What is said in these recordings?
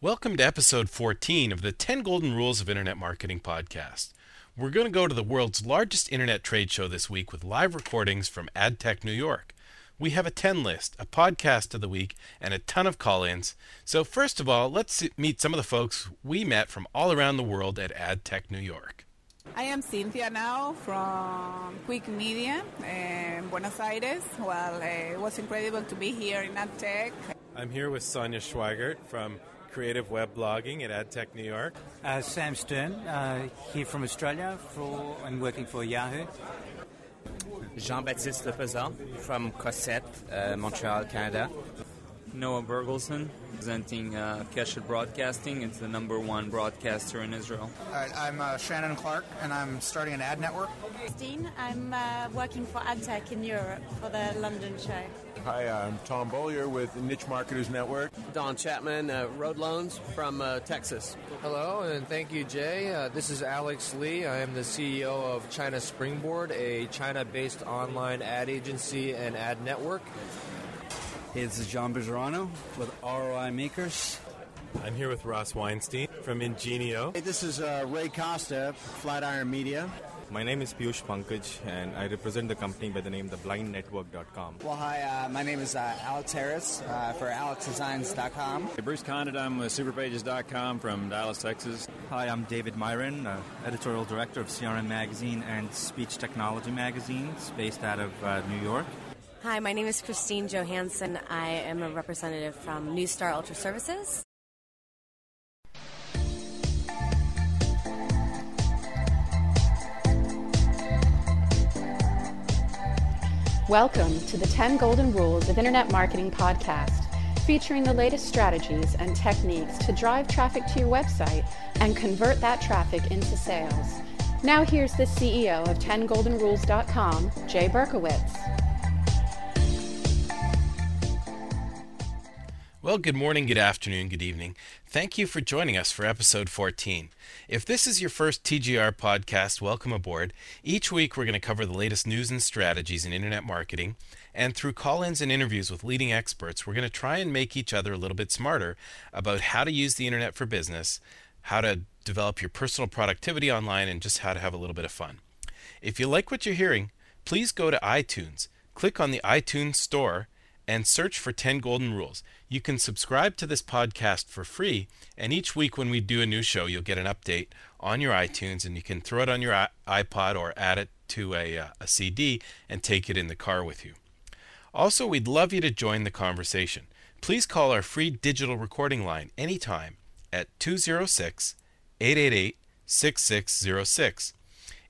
Welcome to episode 14 of the 10 Golden Rules of Internet Marketing podcast. We're going to go to the world's largest internet trade show this week with live recordings from AdTech New York. We have a 10 list, a podcast of the week, and a ton of call ins. So, first of all, let's meet some of the folks we met from all around the world at AdTech New York. I am Cynthia Now from Quick Media in Buenos Aires. Well, uh, it was incredible to be here in AdTech. I'm here with Sonja Swaggert from Creative Web Blogging at AdTech New York. Uh, Sam Stern, uh, here from Australia for, and working for Yahoo. Jean-Baptiste Lepezat from Cossette, uh, Montreal, Canada. Noah Bergelson, presenting uh, Keshet Broadcasting. It's the number one broadcaster in Israel. All right, I'm uh, Shannon Clark, and I'm starting an ad network. Christine, I'm uh, working for AdTech in Europe for the London show. Hi, I'm Tom Bollier with Niche Marketers Network. Don Chapman, uh, Road Loans from uh, Texas. Hello, and thank you, Jay. Uh, this is Alex Lee. I am the CEO of China Springboard, a China based online ad agency and ad network. Hey, this is John Bizarano with ROI Makers. I'm here with Ross Weinstein from Ingenio. Hey, this is uh, Ray Costa, of Flatiron Media. My name is Piyush Pankaj, and I represent the company by the name TheBlindNetwork.com. Well, hi, uh, my name is uh, Alex Harris uh, for AlexDesigns.com. Hey, Bruce Condit, I'm with SuperPages.com from Dallas, Texas. Hi, I'm David Myron, uh, editorial director of CRM Magazine and Speech Technology Magazines, based out of uh, New York. Hi, my name is Christine Johansson. I am a representative from Neustar Ultra Services. Welcome to the 10 Golden Rules of Internet Marketing podcast, featuring the latest strategies and techniques to drive traffic to your website and convert that traffic into sales. Now, here's the CEO of 10goldenrules.com, Jay Berkowitz. Well, good morning, good afternoon, good evening. Thank you for joining us for episode 14. If this is your first TGR podcast, welcome aboard. Each week, we're going to cover the latest news and strategies in internet marketing. And through call ins and interviews with leading experts, we're going to try and make each other a little bit smarter about how to use the internet for business, how to develop your personal productivity online, and just how to have a little bit of fun. If you like what you're hearing, please go to iTunes, click on the iTunes Store, and search for 10 Golden Rules. You can subscribe to this podcast for free, and each week when we do a new show, you'll get an update on your iTunes, and you can throw it on your iPod or add it to a, uh, a CD and take it in the car with you. Also, we'd love you to join the conversation. Please call our free digital recording line anytime at 206 888 6606.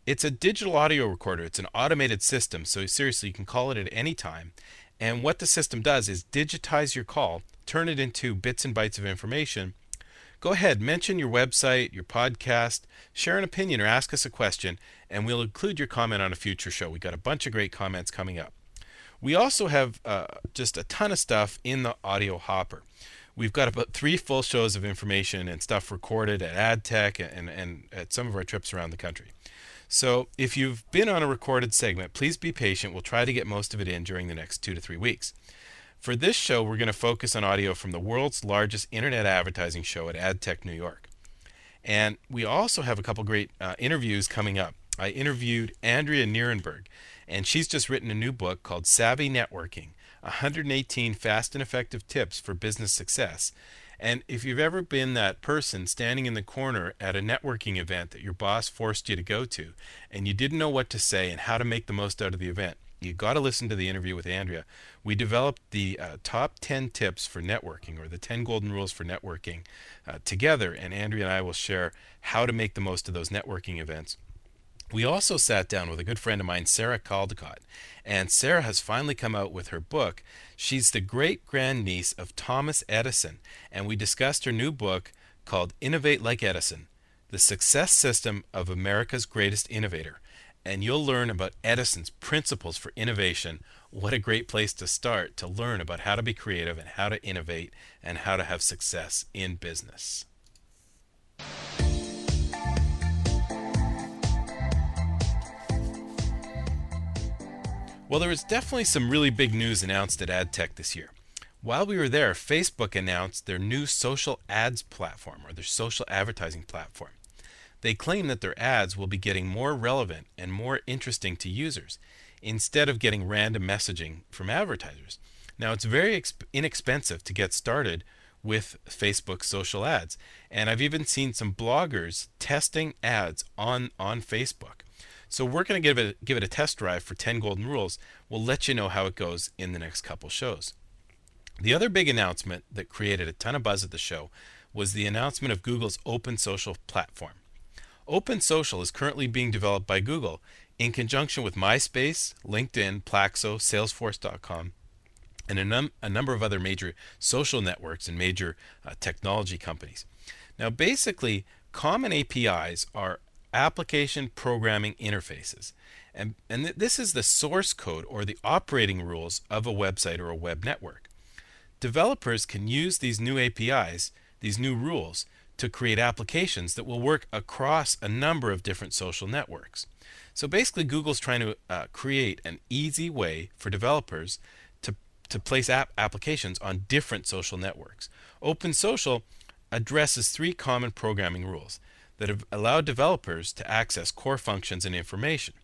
It's a digital audio recorder. It's an automated system, so seriously, you can call it at any time. And what the system does is digitize your call, turn it into bits and bytes of information. Go ahead, mention your website, your podcast, share an opinion, or ask us a question, and we'll include your comment on a future show. We've got a bunch of great comments coming up. We also have uh, just a ton of stuff in the audio hopper. We've got about three full shows of information and stuff recorded at AdTech and, and at some of our trips around the country. So if you've been on a recorded segment, please be patient. We'll try to get most of it in during the next two to three weeks. For this show, we're going to focus on audio from the world's largest internet advertising show at AdTech New York. And we also have a couple great uh, interviews coming up. I interviewed Andrea Nierenberg, and she's just written a new book called Savvy Networking 118 Fast and Effective Tips for Business Success. And if you've ever been that person standing in the corner at a networking event that your boss forced you to go to, and you didn't know what to say and how to make the most out of the event, you got to listen to the interview with Andrea. We developed the uh, top 10 tips for networking or the 10 golden rules for networking uh, together, and Andrea and I will share how to make the most of those networking events. We also sat down with a good friend of mine, Sarah Caldicott, and Sarah has finally come out with her book. She's the great grandniece of Thomas Edison, and we discussed her new book called Innovate Like Edison The Success System of America's Greatest Innovator. And you'll learn about Edison's principles for innovation. What a great place to start to learn about how to be creative and how to innovate and how to have success in business. Well, there was definitely some really big news announced at AdTech this year. While we were there, Facebook announced their new social ads platform or their social advertising platform. They claim that their ads will be getting more relevant and more interesting to users instead of getting random messaging from advertisers. Now, it's very exp- inexpensive to get started with Facebook social ads, and I've even seen some bloggers testing ads on on Facebook. So we're going to give it give it a test drive for 10 golden rules. We'll let you know how it goes in the next couple shows. The other big announcement that created a ton of buzz at the show was the announcement of Google's Open Social platform. Open Social is currently being developed by Google in conjunction with MySpace, LinkedIn, Plaxo, Salesforce.com, and a, num- a number of other major social networks and major uh, technology companies. Now, basically, common APIs are application programming interfaces. And, and th- this is the source code or the operating rules of a website or a web network. Developers can use these new APIs, these new rules, to create applications that will work across a number of different social networks. So basically, Google's trying to uh, create an easy way for developers to, to place app applications on different social networks. Open Social addresses three common programming rules that have allowed developers to access core functions and information.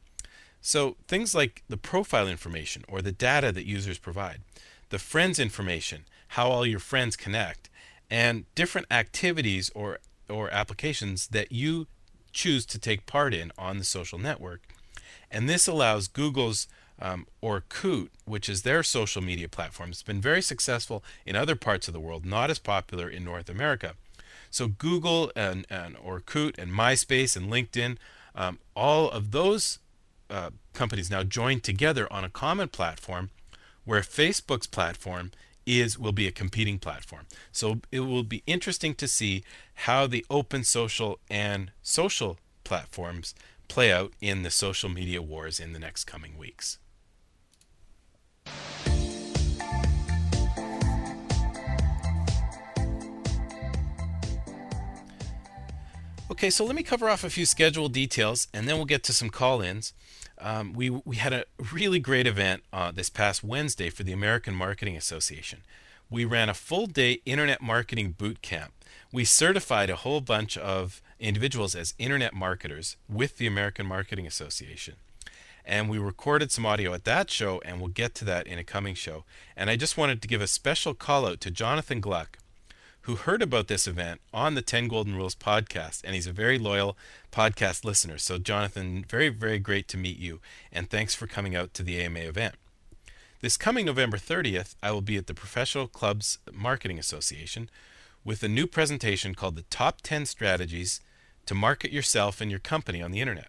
So things like the profile information or the data that users provide, the friends information, how all your friends connect, and different activities or or applications that you choose to take part in on the social network. And this allows Google's um, Orkut, which is their social media platform. It's been very successful in other parts of the world, not as popular in North America. So Google and, and Orkut and MySpace and LinkedIn, um, all of those uh, companies now join together on a common platform, where Facebook's platform is will be a competing platform. So it will be interesting to see how the open social and social platforms play out in the social media wars in the next coming weeks. Okay, so let me cover off a few schedule details and then we'll get to some call ins. Um, we, we had a really great event uh, this past Wednesday for the American Marketing Association. We ran a full day internet marketing boot camp. We certified a whole bunch of individuals as internet marketers with the American Marketing Association. And we recorded some audio at that show, and we'll get to that in a coming show. And I just wanted to give a special call out to Jonathan Gluck, who heard about this event on the 10 Golden Rules podcast, and he's a very loyal podcast listener. So, Jonathan, very, very great to meet you, and thanks for coming out to the AMA event. This coming November 30th, I will be at the Professional Clubs Marketing Association with a new presentation called The Top 10 Strategies to Market Yourself and Your Company on the Internet.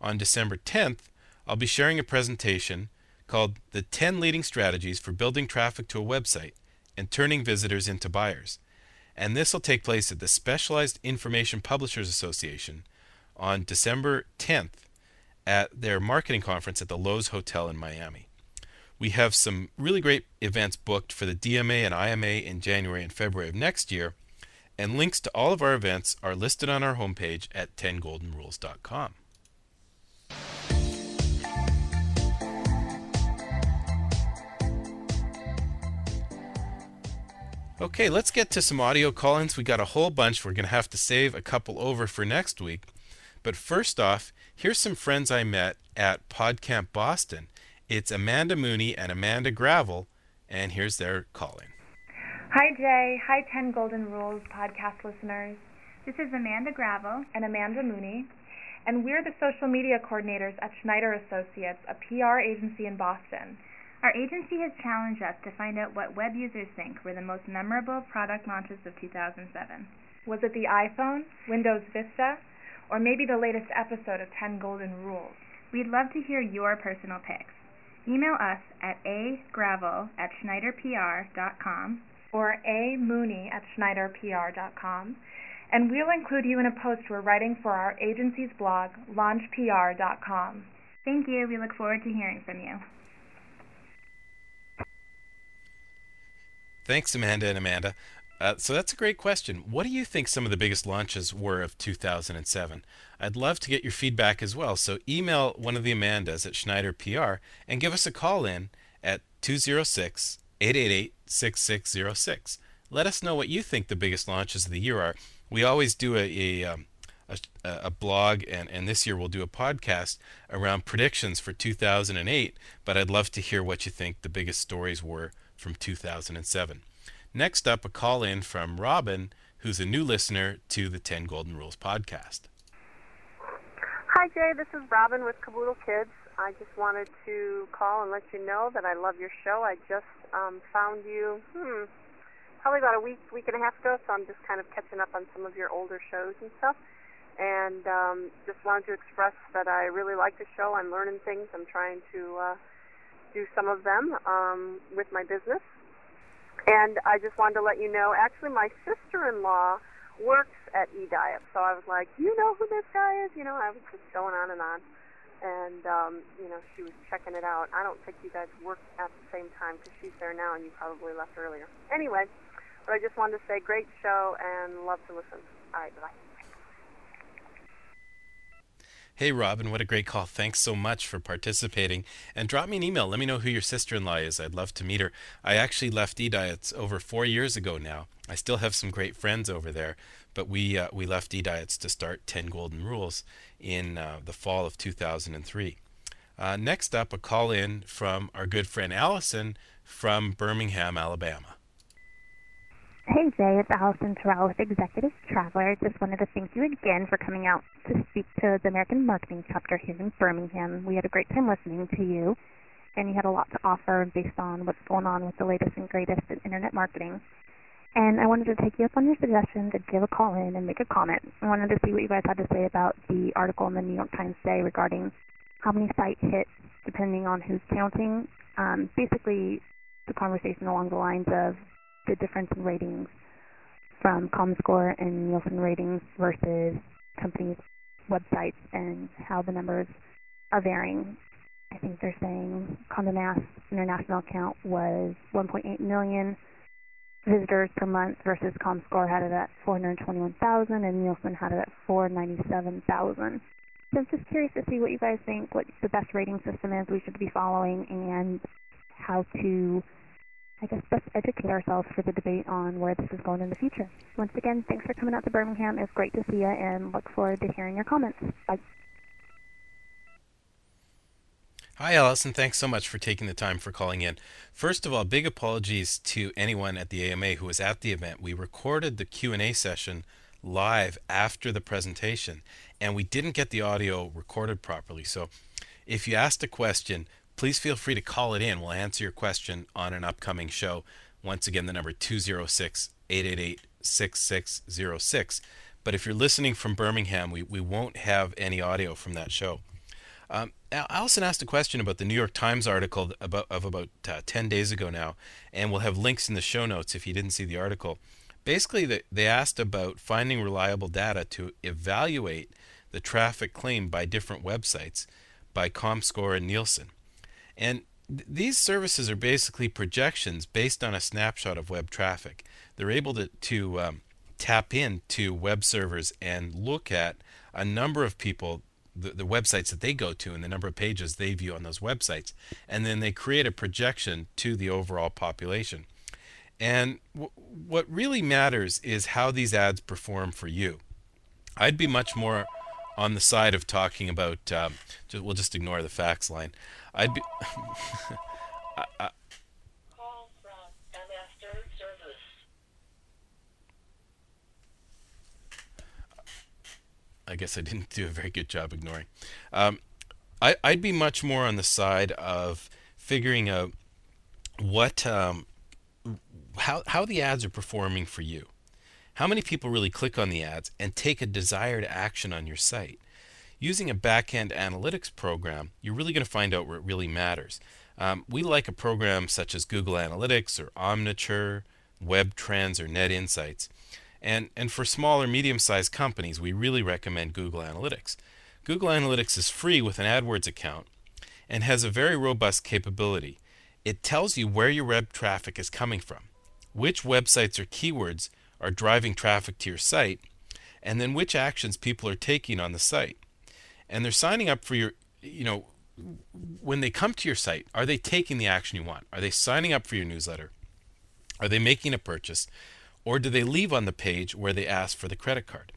On December 10th, I'll be sharing a presentation called The 10 Leading Strategies for Building Traffic to a Website and Turning Visitors into Buyers and this will take place at the Specialized Information Publishers Association on December 10th at their marketing conference at the Loews Hotel in Miami. We have some really great events booked for the DMA and IMA in January and February of next year, and links to all of our events are listed on our homepage at 10goldenrules.com. Okay, let's get to some audio call ins. We got a whole bunch. We're going to have to save a couple over for next week. But first off, here's some friends I met at PodCamp Boston. It's Amanda Mooney and Amanda Gravel, and here's their calling. Hi, Jay. Hi, 10 Golden Rules podcast listeners. This is Amanda Gravel and Amanda Mooney, and we're the social media coordinators at Schneider Associates, a PR agency in Boston. Our agency has challenged us to find out what web users think were the most memorable product launches of 2007. Was it the iPhone, Windows Vista, or maybe the latest episode of 10 Golden Rules? We'd love to hear your personal picks. Email us at agravel at schneiderpr.com or amooney at schneiderpr.com, and we'll include you in a post we're writing for our agency's blog, launchpr.com. Thank you. We look forward to hearing from you. Thanks, Amanda and Amanda. Uh, so that's a great question. What do you think some of the biggest launches were of 2007? I'd love to get your feedback as well. So email one of the Amandas at Schneider PR and give us a call in at 206 888 6606. Let us know what you think the biggest launches of the year are. We always do a, a, um, a, a, blog, and, and this year we'll do a podcast around predictions for 2008, but I'd love to hear what you think the biggest stories were from 2007. Next up, a call in from Robin, who's a new listener to the 10 Golden Rules podcast. Hi, Jay. This is Robin with Kaboodle Kids. I just wanted to call and let you know that I love your show. I just um, found you, hmm, probably about a week, week and a half ago, so I'm just kind of catching up on some of your older shows and stuff. And um, just wanted to express that I really like the show. I'm learning things. I'm trying to uh, do some of them um, with my business. And I just wanted to let you know, actually, my sister-in-law works at eDiet, so I was like, you know who this guy is? You know, I was just going on and on and um, you know she was checking it out. I don't think you guys work at the same time because she's there now, and you probably left earlier. Anyway, but I just wanted to say, great show and love to listen. All right, bye. Hey, Robin, what a great call. Thanks so much for participating. And drop me an email. Let me know who your sister in law is. I'd love to meet her. I actually left eDiets over four years ago now. I still have some great friends over there, but we, uh, we left eDiets to start 10 Golden Rules in uh, the fall of 2003. Uh, next up, a call in from our good friend Alison from Birmingham, Alabama. Hey Jay, it's Alison Terrell with Executive Traveler. Just wanted to thank you again for coming out to speak to the American Marketing Chapter here in Birmingham. We had a great time listening to you, and you had a lot to offer based on what's going on with the latest and greatest in internet marketing. And I wanted to take you up on your suggestion to give a call in and make a comment. I wanted to see what you guys had to say about the article in the New York Times today regarding how many sites hit depending on who's counting. Um, basically, the conversation along the lines of the difference in ratings from ComScore and Nielsen ratings versus companies' websites and how the numbers are varying. I think they're saying Condé Nast international count was 1.8 million visitors per month versus ComScore had it at 421,000 and Nielsen had it at 497,000. So I'm just curious to see what you guys think, what the best rating system is we should be following, and how to, I guess, best educate ourselves for the debate on where this is going in the future. Once again, thanks for coming out to Birmingham. It's great to see you, and look forward to hearing your comments. Bye. Hi, Alison. Thanks so much for taking the time for calling in. First of all, big apologies to anyone at the AMA who was at the event. We recorded the Q&A session live after the presentation, and we didn't get the audio recorded properly. So if you asked a question, please feel free to call it in. We'll answer your question on an upcoming show. Once again, the number 206 888 6606. But if you're listening from Birmingham, we, we won't have any audio from that show. Um, Alison asked a question about the New York Times article about, of about uh, 10 days ago now, and we'll have links in the show notes if you didn't see the article. Basically, they, they asked about finding reliable data to evaluate the traffic claimed by different websites by ComScore and Nielsen. And th- these services are basically projections based on a snapshot of web traffic. They're able to, to um, tap into web servers and look at a number of people the, the websites that they go to and the number of pages they view on those websites. And then they create a projection to the overall population. And w- what really matters is how these ads perform for you. I'd be much more on the side of talking about, um, just, we'll just ignore the fax line. I'd be. I, I, I guess I didn't do a very good job ignoring. Um, I, would be much more on the side of figuring out what um, how how the ads are performing for you. How many people really click on the ads and take a desired action on your site? Using a backend analytics program, you're really going to find out where it really matters. Um, we like a program such as Google Analytics or Omniture, Web Trends, or Net Insights. And, and for small or medium sized companies, we really recommend Google Analytics. Google Analytics is free with an AdWords account and has a very robust capability. It tells you where your web traffic is coming from, which websites or keywords are driving traffic to your site, and then which actions people are taking on the site. And they're signing up for your, you know, when they come to your site, are they taking the action you want? Are they signing up for your newsletter? Are they making a purchase? Or do they leave on the page where they ask for the credit card?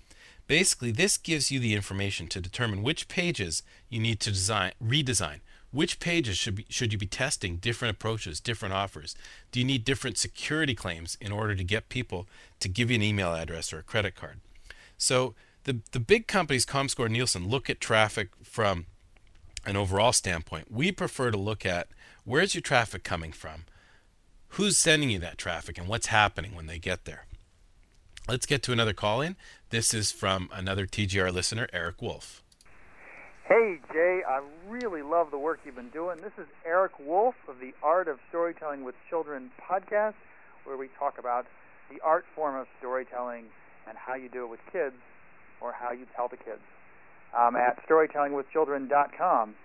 Basically, this gives you the information to determine which pages you need to design, redesign. Which pages should, be, should you be testing different approaches, different offers? Do you need different security claims in order to get people to give you an email address or a credit card? So the, the big companies, ComScore, Nielsen, look at traffic from an overall standpoint. We prefer to look at where's your traffic coming from? Who's sending you that traffic and what's happening when they get there? Let's get to another call in. This is from another TGR listener, Eric Woolf. Hey, Jay, I really love the work you've been doing. This is Eric Woolf of the Art of Storytelling with Children podcast, where we talk about the art form of storytelling and how you do it with kids or how you tell the kids um, at storytellingwithchildren.com.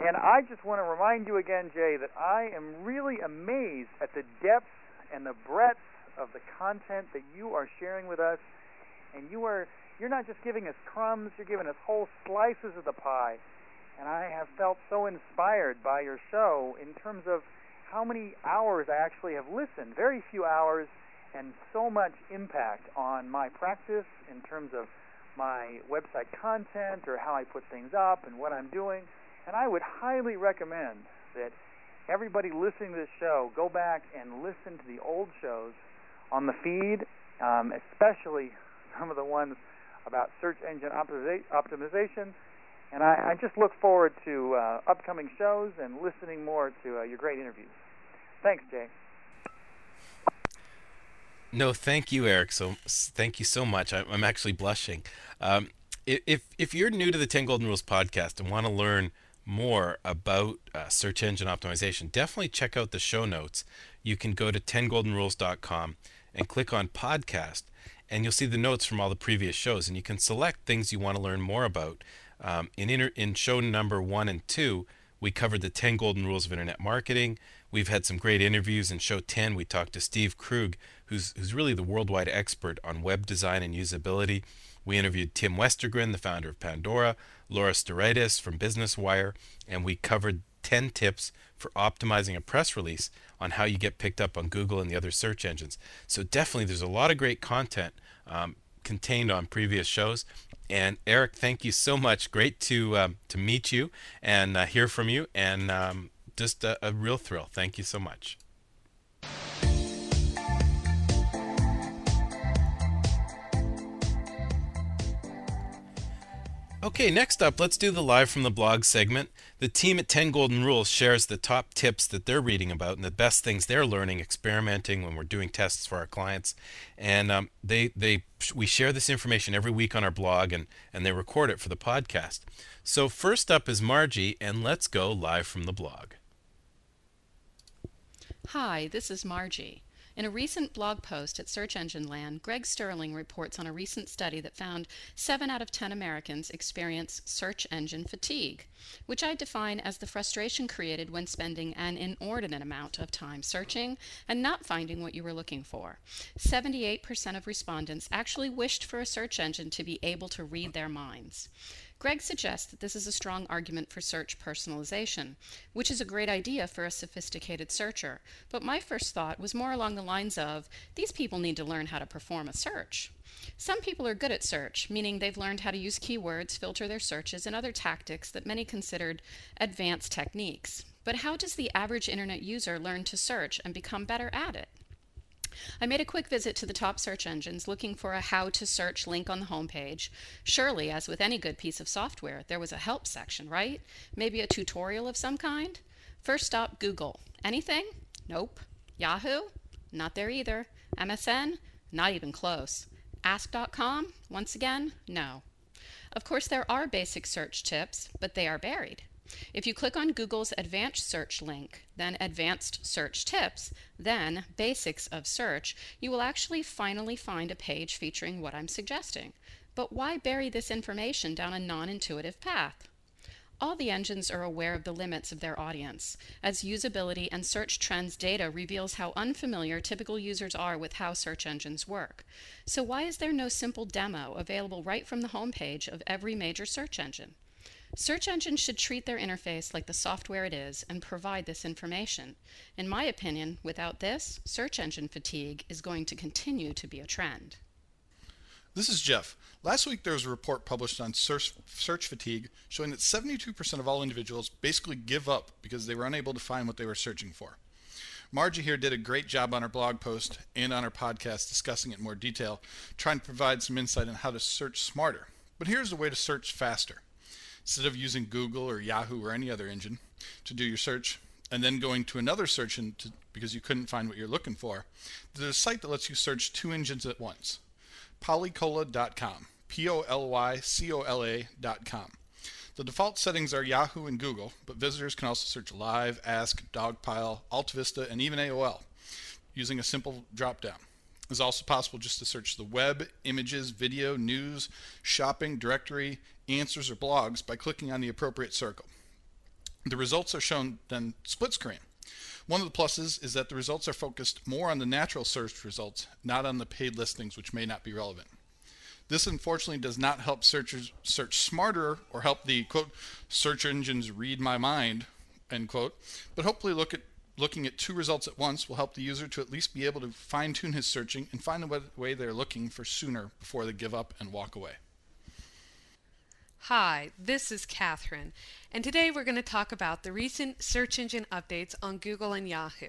And I just want to remind you again, Jay, that I am really amazed at the depth and the breadth of the content that you are sharing with us. And you are you're not just giving us crumbs, you're giving us whole slices of the pie. And I have felt so inspired by your show in terms of how many hours I actually have listened. Very few hours and so much impact on my practice in terms of my website content or how I put things up and what I'm doing. And I would highly recommend that everybody listening to this show go back and listen to the old shows on the feed, um, especially some of the ones about search engine optimization. And I, I just look forward to uh, upcoming shows and listening more to uh, your great interviews. Thanks, Jay. No, thank you, Eric. So thank you so much. I, am actually blushing. Um, if if you're new to the 10 Golden Rules podcast and want to learn more about uh, search engine optimization, definitely check out the show notes. You can go to 10goldenrules.com and click on podcast, and you'll see the notes from all the previous shows, and you can select things you want to learn more about. Um, in inter- in show number one and two, we covered the 10 golden rules of internet marketing. We've had some great interviews. In show 10, we talked to Steve Krug, who's, who's really the worldwide expert on web design and usability. We interviewed Tim Westergren, the founder of Pandora, Laura Sturaitis from Business Wire, and we covered 10 tips for optimizing a press release on how you get picked up on Google and the other search engines. So definitely, there's a lot of great content um, contained on previous shows. And Eric, thank you so much. Great to um, to meet you and uh, hear from you, and um, just a, a real thrill. Thank you so much. Okay, next up, let's do the live from the blog segment. The team at 10 Golden Rules shares the top tips that they're reading about and the best things they're learning, experimenting when we're doing tests for our clients. And um, they, they, we share this information every week on our blog and, and they record it for the podcast. So, first up is Margie, and let's go live from the blog. Hi, this is Margie. In a recent blog post at Search Engine Land, Greg Sterling reports on a recent study that found 7 out of 10 Americans experience search engine fatigue, which I define as the frustration created when spending an inordinate amount of time searching and not finding what you were looking for. 78% of respondents actually wished for a search engine to be able to read their minds. Greg suggests that this is a strong argument for search personalization, which is a great idea for a sophisticated searcher. But my first thought was more along the lines of these people need to learn how to perform a search. Some people are good at search, meaning they've learned how to use keywords, filter their searches, and other tactics that many considered advanced techniques. But how does the average internet user learn to search and become better at it? I made a quick visit to the top search engines looking for a how to search link on the homepage. Surely, as with any good piece of software, there was a help section, right? Maybe a tutorial of some kind? First stop Google. Anything? Nope. Yahoo? Not there either. MSN? Not even close. Ask.com? Once again, no. Of course, there are basic search tips, but they are buried. If you click on Google's Advanced Search link, then Advanced Search Tips, then Basics of Search, you will actually finally find a page featuring what I'm suggesting. But why bury this information down a non intuitive path? All the engines are aware of the limits of their audience, as usability and search trends data reveals how unfamiliar typical users are with how search engines work. So, why is there no simple demo available right from the homepage of every major search engine? Search engines should treat their interface like the software it is and provide this information. In my opinion, without this, search engine fatigue is going to continue to be a trend. This is Jeff. Last week there was a report published on search, search fatigue showing that 72% of all individuals basically give up because they were unable to find what they were searching for. Margie here did a great job on her blog post and on her podcast discussing it in more detail, trying to provide some insight on how to search smarter. But here's a way to search faster. Instead of using Google or Yahoo or any other engine to do your search, and then going to another search engine to, because you couldn't find what you're looking for, there's a site that lets you search two engines at once. Polycola.com. P O L Y C O L A.com. The default settings are Yahoo and Google, but visitors can also search Live, Ask, Dogpile, AltaVista, and even AOL using a simple drop down. It's also possible just to search the web, images, video, news, shopping, directory, answers, or blogs by clicking on the appropriate circle. The results are shown then split screen. One of the pluses is that the results are focused more on the natural search results, not on the paid listings, which may not be relevant. This unfortunately does not help searchers search smarter or help the quote search engines read my mind end quote, but hopefully look at looking at two results at once will help the user to at least be able to fine tune his searching and find the way they're looking for sooner before they give up and walk away. Hi, this is Catherine, and today we're going to talk about the recent search engine updates on Google and Yahoo.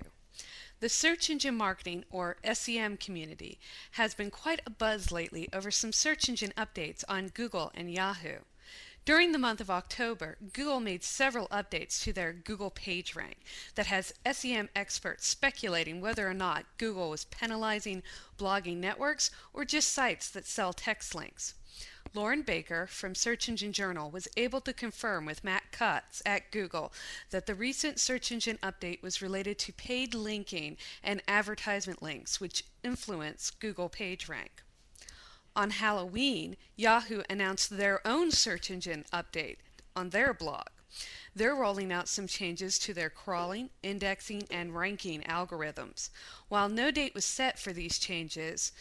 The search engine marketing or SEM community has been quite a buzz lately over some search engine updates on Google and Yahoo. During the month of October, Google made several updates to their Google PageRank that has SEM experts speculating whether or not Google was penalizing blogging networks or just sites that sell text links. Loren Baker from Search Engine Journal was able to confirm with Matt Cutts at Google that the recent search engine update was related to paid linking and advertisement links, which influence Google PageRank. On Halloween, Yahoo announced their own search engine update on their blog. They're rolling out some changes to their crawling, indexing, and ranking algorithms. While no date was set for these changes,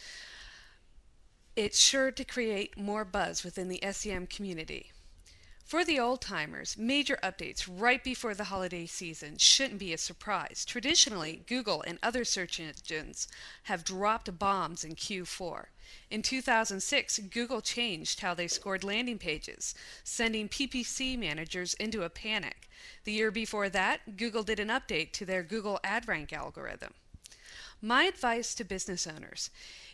it's sure to create more buzz within the SEM community. For the old timers, major updates right before the holiday season shouldn't be a surprise. Traditionally, Google and other search engines have dropped bombs in Q4. In 2006, Google changed how they scored landing pages, sending PPC managers into a panic. The year before that, Google did an update to their Google AdRank algorithm. My advice to business owners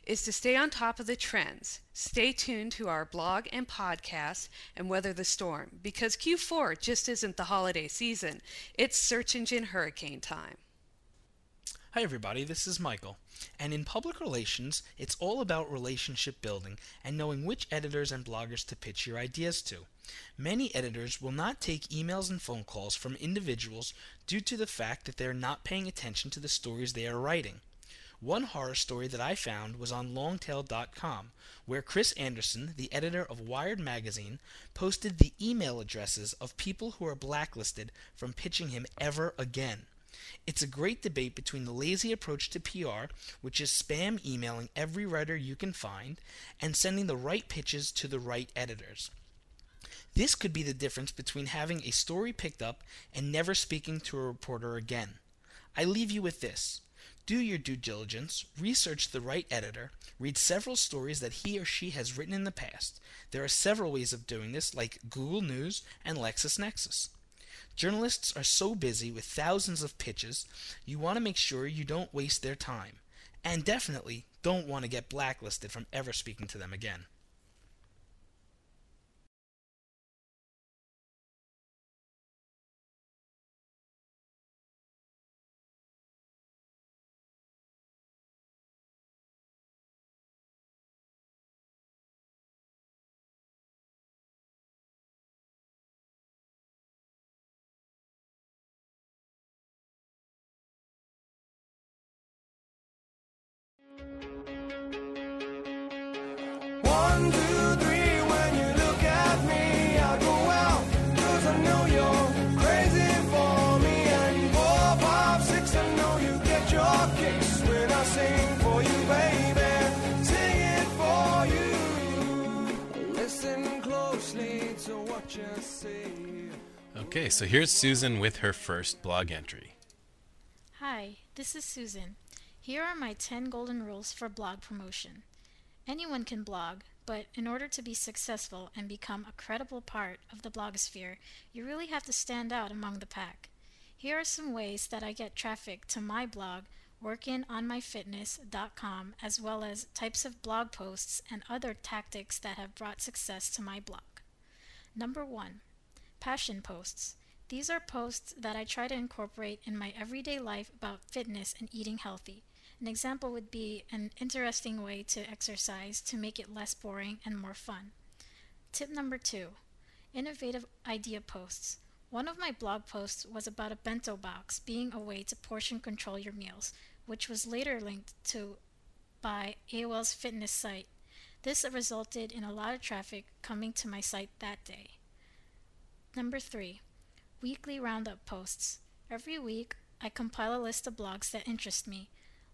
is to stay on top of the trends. Stay tuned to our blog and podcast and weather the storm because Q4 just isn't the holiday season, it's search engine hurricane time. Hi, everybody, this is Michael. And in public relations, it's all about relationship building and knowing which editors and bloggers to pitch your ideas to. Many editors will not take emails and phone calls from individuals due to the fact that they are not paying attention to the stories they are writing. One horror story that I found was on longtail.com, where Chris Anderson, the editor of Wired magazine, posted the email addresses of people who are blacklisted from pitching him ever again. It's a great debate between the lazy approach to PR, which is spam emailing every writer you can find, and sending the right pitches to the right editors. This could be the difference between having a story picked up and never speaking to a reporter again. I leave you with this. Do your due diligence, research the right editor, read several stories that he or she has written in the past. There are several ways of doing this, like Google News and LexisNexis. Journalists are so busy with thousands of pitches, you want to make sure you don't waste their time. And definitely don't want to get blacklisted from ever speaking to them again. Okay, so here's Susan with her first blog entry. Hi, this is Susan. Here are my 10 golden rules for blog promotion. Anyone can blog, but in order to be successful and become a credible part of the blogosphere, you really have to stand out among the pack. Here are some ways that I get traffic to my blog, workinonmyfitness.com, as well as types of blog posts and other tactics that have brought success to my blog. Number 1. Passion posts. These are posts that I try to incorporate in my everyday life about fitness and eating healthy. An example would be an interesting way to exercise to make it less boring and more fun. Tip number two innovative idea posts. One of my blog posts was about a bento box being a way to portion control your meals, which was later linked to by AOL's fitness site. This resulted in a lot of traffic coming to my site that day. Number three, weekly roundup posts. Every week, I compile a list of blogs that interest me.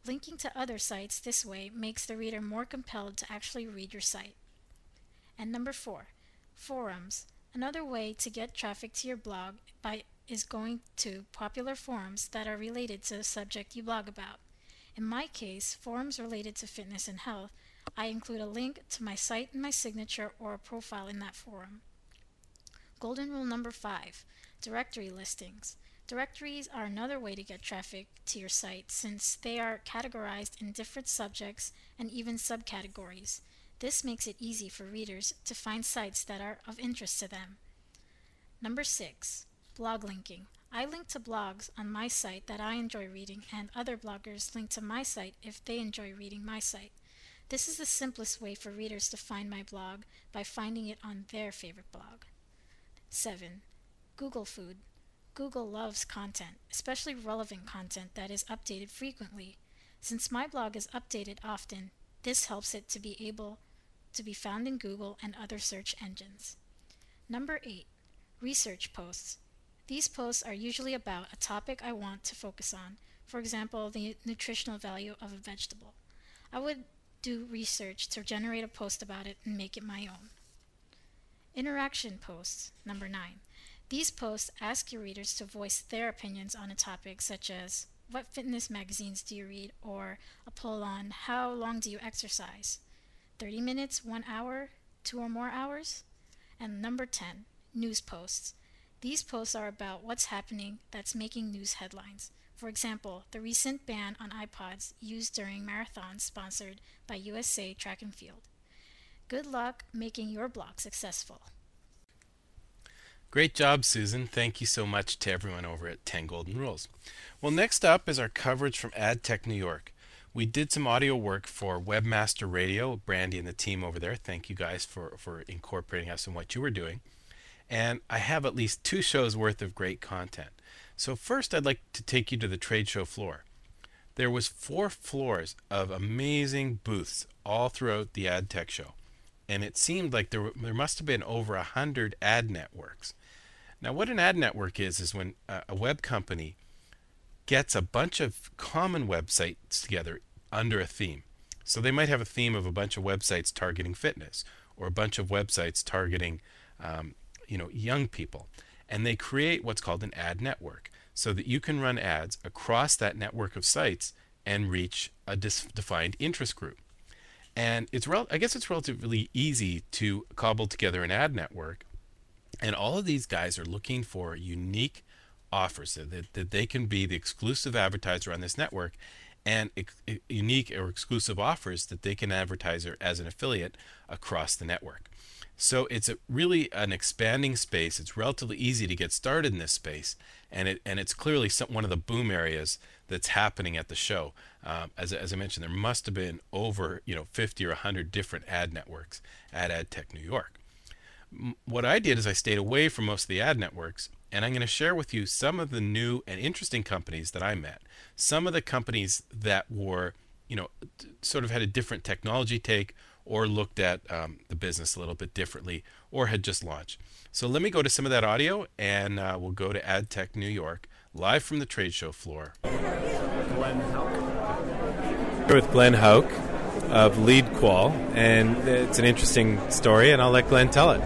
Linking to other sites this way makes the reader more compelled to actually read your site. And number four, forums. Another way to get traffic to your blog by is going to popular forums that are related to the subject you blog about. In my case, forums related to fitness and health, I include a link to my site in my signature or a profile in that forum. Golden rule number five directory listings. Directories are another way to get traffic to your site since they are categorized in different subjects and even subcategories. This makes it easy for readers to find sites that are of interest to them. Number six, blog linking. I link to blogs on my site that I enjoy reading, and other bloggers link to my site if they enjoy reading my site. This is the simplest way for readers to find my blog by finding it on their favorite blog. 7. Google Food. Google loves content, especially relevant content that is updated frequently. Since my blog is updated often, this helps it to be able to be found in Google and other search engines. Number 8. Research posts. These posts are usually about a topic I want to focus on, for example, the nutritional value of a vegetable. I would do research to generate a post about it and make it my own. Interaction posts. Number 9. These posts ask your readers to voice their opinions on a topic such as what fitness magazines do you read or a poll on how long do you exercise? 30 minutes, 1 hour, 2 or more hours? And number 10, news posts. These posts are about what's happening that's making news headlines. For example, the recent ban on iPods used during marathons sponsored by USA Track and Field. Good luck making your blog successful. Great job, Susan. Thank you so much to everyone over at 10 Golden Rules. Well, next up is our coverage from AdTech New York. We did some audio work for Webmaster Radio, Brandy and the team over there. Thank you guys for, for incorporating us in what you were doing. And I have at least two shows worth of great content. So first I'd like to take you to the trade show floor. There was four floors of amazing booths all throughout the AdTech show. And it seemed like there, there must have been over a hundred ad networks. Now, what an ad network is, is when a, a web company gets a bunch of common websites together under a theme. So they might have a theme of a bunch of websites targeting fitness or a bunch of websites targeting, um, you know, young people, and they create what's called an ad network, so that you can run ads across that network of sites and reach a defined interest group. And it's rel- I guess it's relatively easy to cobble together an ad network and all of these guys are looking for unique offers so that, that they can be the exclusive advertiser on this network and ex- unique or exclusive offers that they can advertise as an affiliate across the network. So it's really an expanding space. It's relatively easy to get started in this space, and it and it's clearly some, one of the boom areas that's happening at the show. Um, as, as I mentioned, there must have been over you know 50 or 100 different ad networks at AdTech New York what I did is I stayed away from most of the ad networks, and I'm going to share with you some of the new and interesting companies that I met. Some of the companies that were, you know, sort of had a different technology take or looked at um, the business a little bit differently or had just launched. So let me go to some of that audio, and uh, we'll go to AdTech New York live from the trade show floor. Glenn Hauk. Here with Glenn Hauk of LeadQual, and it's an interesting story, and I'll let Glenn tell it.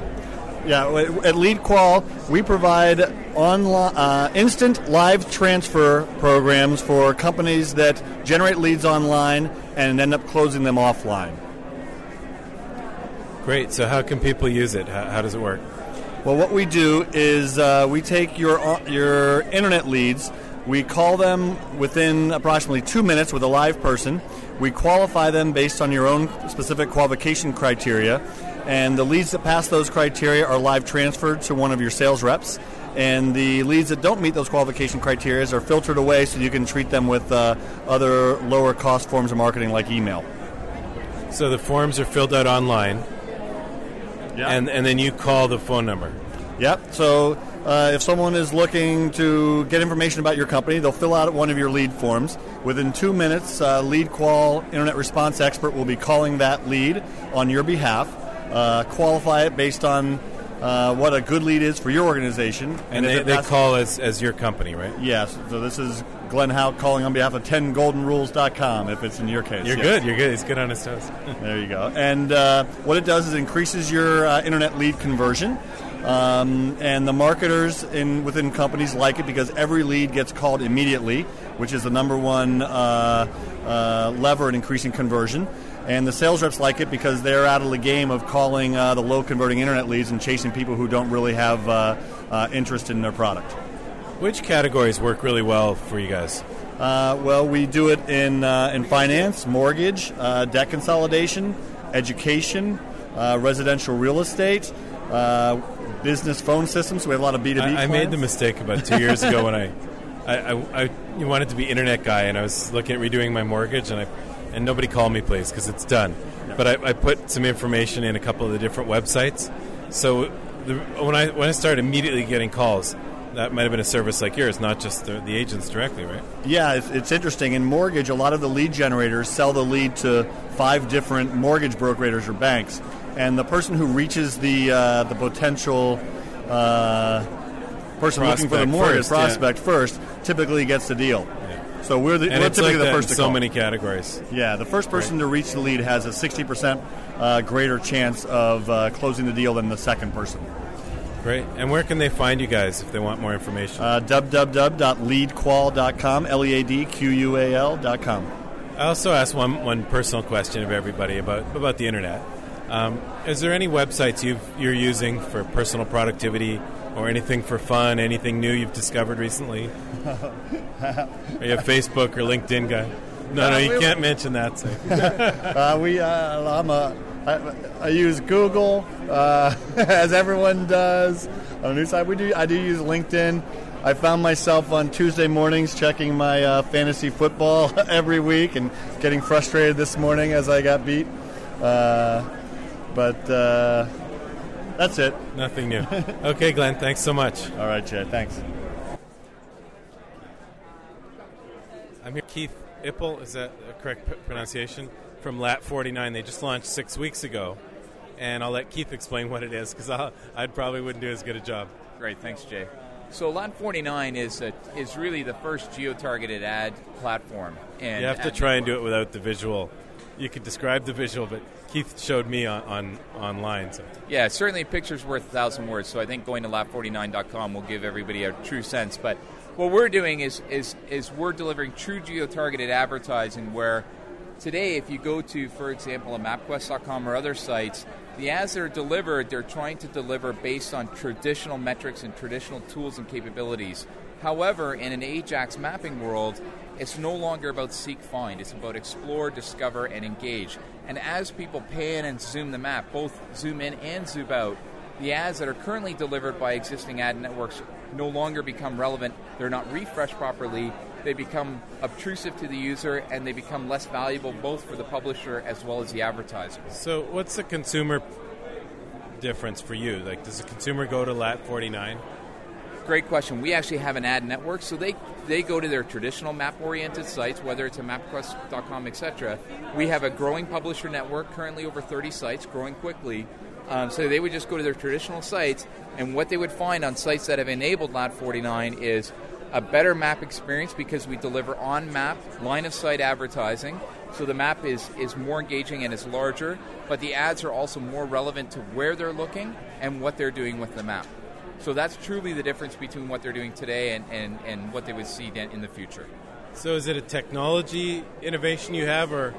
Yeah, w- at LeadQual, we provide online, uh, instant live transfer programs for companies that generate leads online and end up closing them offline. Great. So how can people use it? How, how does it work? Well, what we do is uh, we take your uh, your internet leads, we call them within approximately two minutes with a live person. We qualify them based on your own specific qualification criteria, and the leads that pass those criteria are live transferred to one of your sales reps. And the leads that don't meet those qualification criteria are filtered away so you can treat them with uh, other lower cost forms of marketing like email. So the forms are filled out online, and and then you call the phone number. Yep. So uh, if someone is looking to get information about your company, they'll fill out one of your lead forms. Within two minutes, uh, LeadQual Internet Response Expert will be calling that lead on your behalf, uh, qualify it based on uh, what a good lead is for your organization. And, if they, they call as, as your company, right? Yes. So this is Glenn Howe calling on behalf of 10goldenrules.com if it's in your case. You're yes. good. You're good. He's good on his toes. there you go. And uh, what it does is increases your uh, internet lead conversion. Um, and the marketers in within companies like it because every lead gets called immediately, which is the number one uh, uh, lever in increasing conversion. And the sales reps like it because they're out of the game of calling uh, the low converting internet leads and chasing people who don't really have uh, uh, interest in their product. Which categories work really well for you guys? Uh, well, we do it in uh, in finance, mortgage, uh, debt consolidation, education, uh, residential real estate, uh, business phone systems. We have a lot of B two B. I, made the mistake about two years ago when I, I, I, I wanted to be internet guy, and I was looking at redoing my mortgage, and I, and nobody called me, please, because it's done. But I, I put some information in a couple of the different websites. So the, when I when I started immediately getting calls, that might have been a service like yours, not just the, the agents directly, right? Yeah, it's, it's interesting. In mortgage, a lot of the lead generators sell the lead to five different mortgage brokers or banks, and the person who reaches the uh, the potential uh, person looking for the mortgage first, yeah. prospect first typically gets the deal. So we're the And we're it's typically like the first in to so call. many categories. Yeah, the first person to reach the lead has a 60% uh, greater chance of uh, closing the deal than the second person. Great. And where can they find you guys if they want more information? Uh, www.leadqual.com, L E A D Q U A L.com. I also asked one, one personal question of everybody about about the internet. Um, is there any websites you've, you're using for personal productivity or anything for fun? Anything new you've discovered recently? Are you a Facebook or LinkedIn guy? No, no, Uh, you we- can't mention that. So. uh, we, uh, I'm a, I, I use Google, uh, as everyone does. On the news side, we do. I do use LinkedIn. I found myself on Tuesday mornings checking my uh, fantasy football every week and getting frustrated this morning as I got beat. Uh, but uh, that's it. Nothing new. Okay, Glenn, thanks so much. All right, Jay, thanks. I'm here. Keith Ippel, is that a correct p- pronunciation? From Lat 49. They just launched six weeks ago. And I'll let Keith explain what it is because I probably wouldn't do as good a job. Great, thanks, Jay. So Lat 49 is a, is really the first geo-targeted ad platform. And you have to try and do it without the visual. You could describe the visual, but Keith showed me on, on online. So Yeah, certainly a picture's worth a thousand words, so I think going to lat49.com will give everybody a true sense. But what we're doing is, is, is we're delivering true geo-targeted advertising where today if you go to, for example, a mapquest.com or other sites, the ads that are delivered, they're trying to deliver based on traditional metrics and traditional tools and capabilities. However, in an Ajax mapping world, it's no longer about seek find. It's about explore, discover, and engage. And as people pan and zoom the map, both zoom in and zoom out, the ads that are currently delivered by existing ad networks no longer become relevant. They're not refreshed properly. They become obtrusive to the user and they become less valuable both for the publisher as well as the advertiser. So, what's the consumer difference for you? Like, does the consumer go to Lat 49? Great question. We actually have an ad network, so they they go to their traditional map-oriented sites, whether it's a MapQuest.com, etc. We have a growing publisher network, currently over 30 sites, growing quickly. Um, so they would just go to their traditional sites, and what they would find on sites that have enabled Lat49 is a better map experience because we deliver on-map line-of-sight advertising. So the map is, is more engaging and is larger, but the ads are also more relevant to where they're looking and what they're doing with the map. So that's truly the difference between what they're doing today and, and, and what they would see in the future. So is it a technology innovation you have, or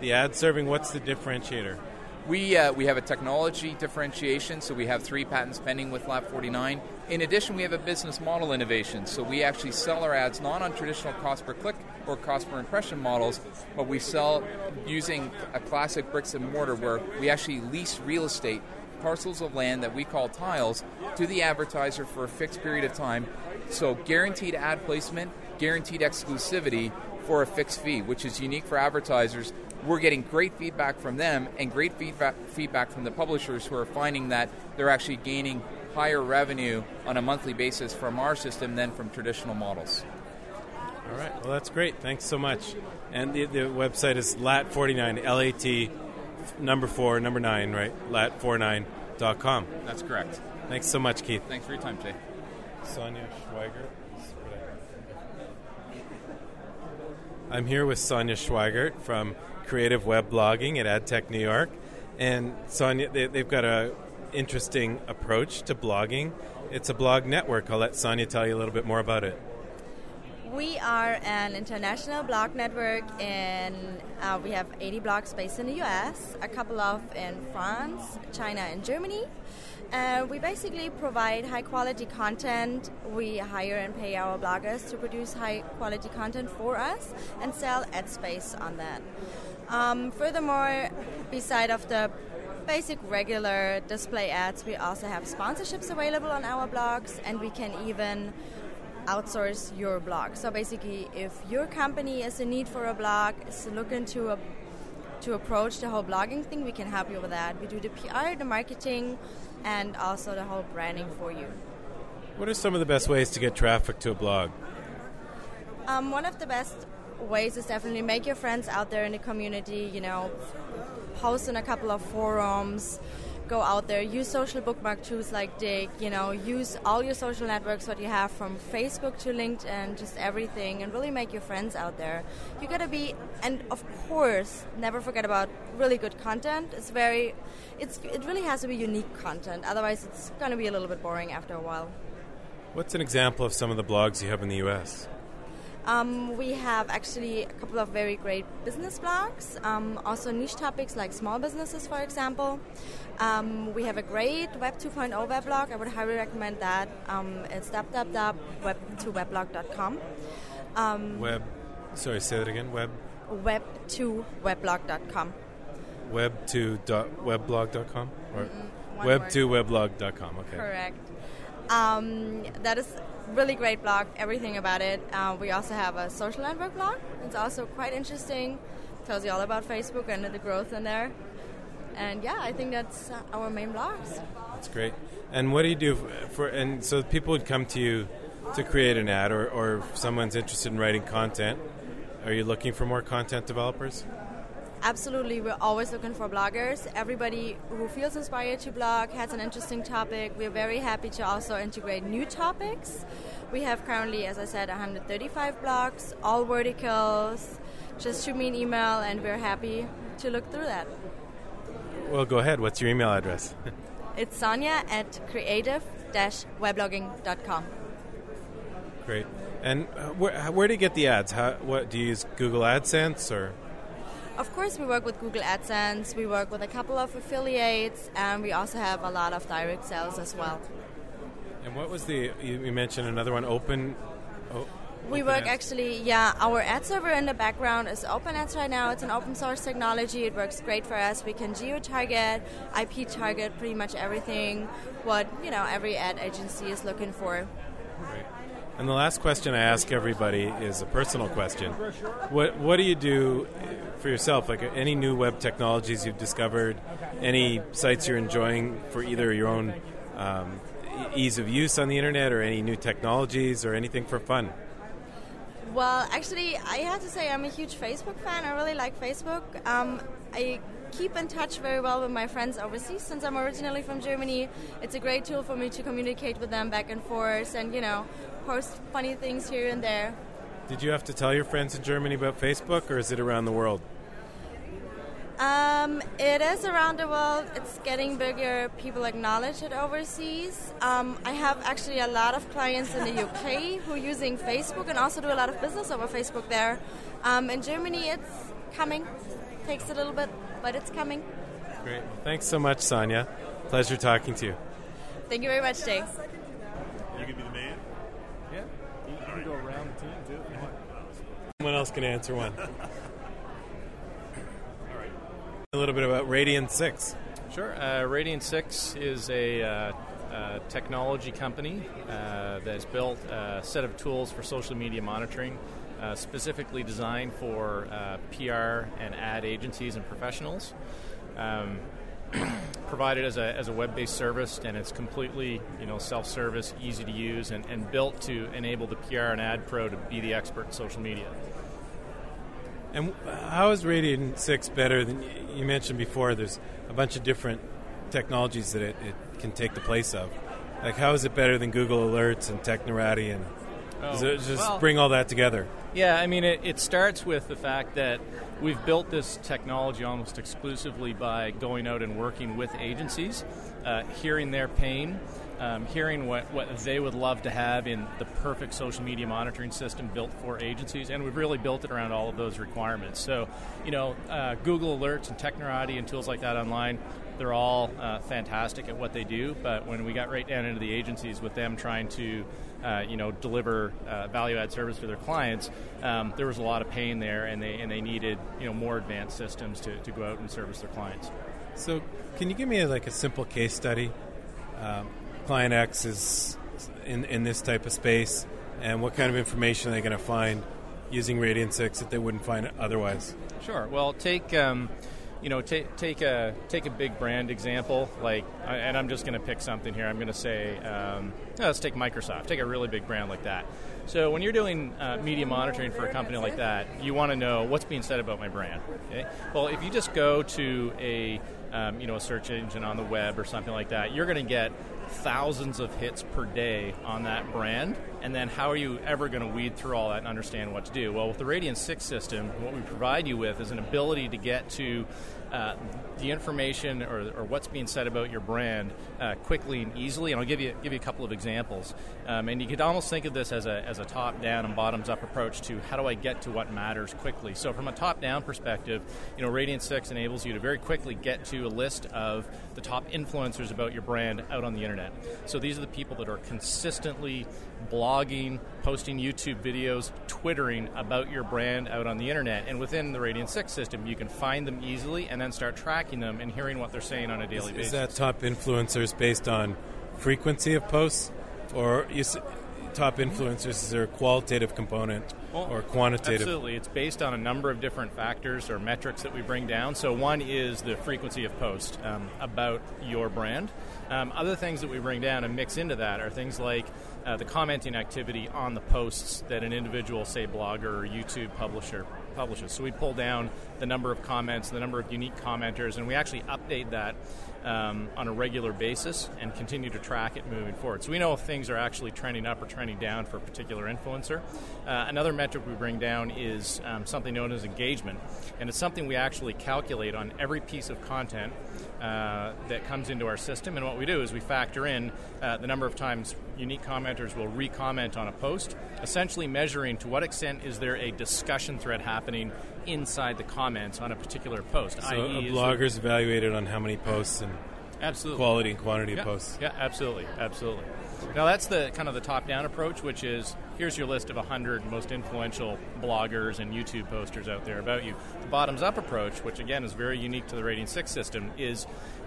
the ad serving? What's the differentiator? We, uh, we have a technology differentiation, so we have three patents pending with Lat 49. In addition, we have a business model innovation, so we actually sell our ads not on traditional cost per click or cost per impression models, but we sell using a classic bricks and mortar where we actually lease real estate, parcels of land that we call tiles, to the advertiser for a fixed period of time. So guaranteed ad placement, guaranteed exclusivity for a fixed fee, which is unique for advertisers we're getting great feedback from them and great feedback feedback from the publishers who are finding that they're actually gaining higher revenue on a monthly basis from our system than from traditional models. All right. Well, that's great. Thanks so much. And the, the website is lat49, L A T number four, number nine, right? lat49.com. That's correct. Thanks so much, Keith. Thanks for your time, Jay. Sonja Swaggert. I'm here with Sonja Swaggert from Creative Web Blogging at AdTech New York. And Sonja, they, have got a interesting approach to blogging. It's a blog network. I'll let Sonja tell you a little bit more about it. We are an international blog network, and uh, we have 80 blogs based in the US, a couple of in France, China, and Germany. Uh, we basically provide high quality content. We hire and pay our bloggers to produce high quality content for us and sell ad space on that. Um, furthermore, beside of the basic regular display ads, we also have sponsorships available on our blogs, and we can even outsource your blog. So basically, if your company is in need for a blog, is looking to a, to approach the whole blogging thing, we can help you with that. We do the PR, the marketing, and also the whole branding for you. What are some of the best ways to get traffic to a blog? Um, one of the best ways is definitely make your friends out there in the community, you know, post in a couple of forums, go out there, use social bookmark tools like Digg, you know, use all your social networks what you have from Facebook to LinkedIn, just everything, and really make your friends out there. You gotta be, and of course, never forget about really good content. It's very, it's it really has to be unique content. Otherwise, it's gonna be a little bit boring after a while. What's an example of some of the blogs you have in the U.S.? Um, we have actually a couple of very great business blogs, um, also niche topics like small businesses, for example. Um, we have a great Web 2.0 weblog. I would highly recommend that. Um, it's www.web2weblog.com. Um, web, sorry, say that again. Web. Web2weblog.com. Web2.weblog.com or web2weblog.com. Okay. Correct. Um, that is really great blog, everything about it. Uh, we also have a social network blog. It's also quite interesting. Tells you all about Facebook and the growth in there. And yeah, I think that's our main blogs. That's great. And what do you do for? And so people would come to you to create an ad, or, or someone's interested in writing content. Are you looking for more content developers? Absolutely, we're always looking for bloggers. Everybody who feels inspired to blog has an interesting topic. We're very happy to also integrate new topics. We have currently, as I said, 135 blogs, all verticals. Just shoot me an email, and we're happy to look through that. Well, go ahead. What's your email address? it's Sonja at creative-weblogging.com. Great. And uh, where, where do you get the ads? How, what do you use Google AdSense or? Of course, we work with Google AdSense. We work with a couple of affiliates, and we also have a lot of direct sales as well. And what was the? You, mentioned another one, Open. Oh, we work ads. actually, yeah. Our ad server in the background is OpenAds right now. It's an open source technology. It works great for us. We can geo target, IP target, pretty much everything. What you know, every ad agency is looking for. And the last question I ask everybody is a personal question. What What do you do for yourself? Like any new web technologies you've discovered, any sites you're enjoying for either your own um, ease of use on the internet, or any new technologies, or anything for fun? Well, actually, I have to say I'm a huge Facebook fan. I really like Facebook. Um, I keep in touch very well with my friends overseas since I'm originally from Germany. It's a great tool for me to communicate with them back and forth and, you know, post funny things here and there. Did you have to tell your friends in Germany about Facebook or is it around the world? Um, it is around the world. It's getting bigger. People acknowledge it overseas. Um, I have actually a lot of clients in the UK who are using Facebook and also do a lot of business over Facebook there. Um, in Germany, it's coming. Takes a little bit, but it's coming. Great. Thanks so much, Sonja. Pleasure talking to you. Thank you very much, Jay. You can be the man. Yeah. You can go around the team too. Someone else can answer one. All right. A little bit about Radian 6. Sure. Uh, Radian 6 is a uh, uh, technology company uh, that's built a set of tools for social media monitoring, uh, specifically designed for uh, PR and ad agencies and professionals. Um, provided as a, as a web-based service and it's completely you know self-service easy to use and, and built to enable the pr and ad pro to be the expert in social media And how is Radian 6 better than you mentioned before? There's a bunch of different technologies that it, it can take the place of. Like, how is it better than Google Alerts and Technorati? And does Oh, it just well- bring all that together? Yeah, I mean, it, it starts with the fact that we've built this technology almost exclusively by going out and working with agencies, uh, hearing their pain, um, hearing what, what they would love to have in the perfect social media monitoring system built for agencies, and we've really built it around all of those requirements. So, you know, uh, Google Alerts and Technorati and tools like that online, they're all uh, fantastic at what they do, but when we got right down into the agencies with them trying to uh, you know, deliver uh, value-add service to their clients, um, there was a lot of pain there, and they and they needed you know more advanced systems to, to go out and service their clients. So, can you give me a, like a simple case study? Um, client X is in in this type of space, and what kind of information are they going to find using Radian Six that they wouldn't find otherwise? Sure. Well, take um, you know take take a take a big brand example, like, and I'm just going to pick something here. I'm going to say, um, let's take Microsoft. Take a really big brand like that. So when you're doing uh, media monitoring for a company like that, you want to know what's being said about my brand. Okay? Well, if you just go to a um, you know a search engine on the web or something like that, you're going to get thousands of hits per day on that brand. And then how are you ever going to weed through all that and understand what to do? Well, with the Radian 6 system, what we provide you with is an ability to get to uh, the information or, or what's being said about your brand uh, quickly and easily. And I'll give you give you a couple of examples. Um, and you could almost think of this as a, as a top down and bottoms up approach to how do I get to what matters quickly. So from a top down perspective, you know, Radian 6 enables you to very quickly get to a list of the top influencers about your brand out on the internet. So these are the people that are consistently blogging, posting YouTube videos, twittering about your brand out on the internet. And within the Radian 6 system, you can find them easily and then start tracking them and hearing what they're saying on a daily Is, basis. is that top influencers based on frequency of posts, or you s- top influencers? Is there a qualitative component or quantitative? Absolutely. It's based on a number of different factors or metrics that we bring down. So, one is the frequency of post um, about your brand. Um, other things that we bring down and mix into that are things like uh, the commenting activity on the posts that an individual, say, blogger or YouTube publisher publishes. So, we pull down the number of comments, the number of unique commenters, and we actually update that um, on a regular basis and continue to track it moving forward. So we know if things are actually trending up or trending down for a particular influencer. Uh, another metric we bring down is um, something known as engagement, and it's something we actually calculate on every piece of content uh, that comes into our system. And what we do is we factor in uh, the number of times unique commenters will re-comment on a post, essentially measuring to what extent is there a discussion thread happening inside the comments on a particular post. So i.e. a blogger's evaluated on how many posts and Absolutely. quality and quantity yeah, of posts. Yeah, absolutely, absolutely. Now that's the kind of the top-down approach, which is here's your list of 100 most influential bloggers and YouTube posters out there about you. The bottoms-up approach, which again is very unique to the Radian Six system, is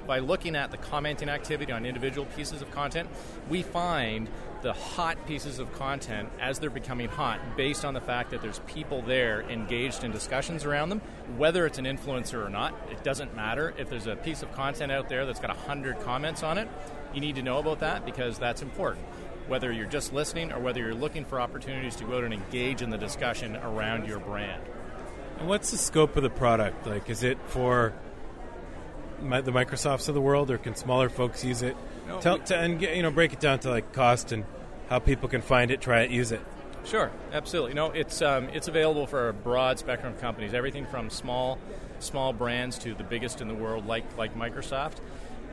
by looking at the commenting activity on individual pieces of content, we find the hot pieces of content as they're becoming hot based on the fact that there's people there engaged in discussions around them, whether it's an influencer or not. It doesn't matter. If there's a piece of content out there that's got 100 comments on it, you need to know about that because that's important. Whether you're just listening or whether you're looking for opportunities to go out and engage in the discussion around your brand. And what's the scope of the product? Like, is it for mi- the Microsofts of the world, or can smaller folks use it? No, Tell, we- to, and get- you know, break it down to like cost and how people can find it, try it, use it. Sure, absolutely. No, it's um, it's available for a broad spectrum of companies, everything from small small brands to the biggest in the world, like like Microsoft.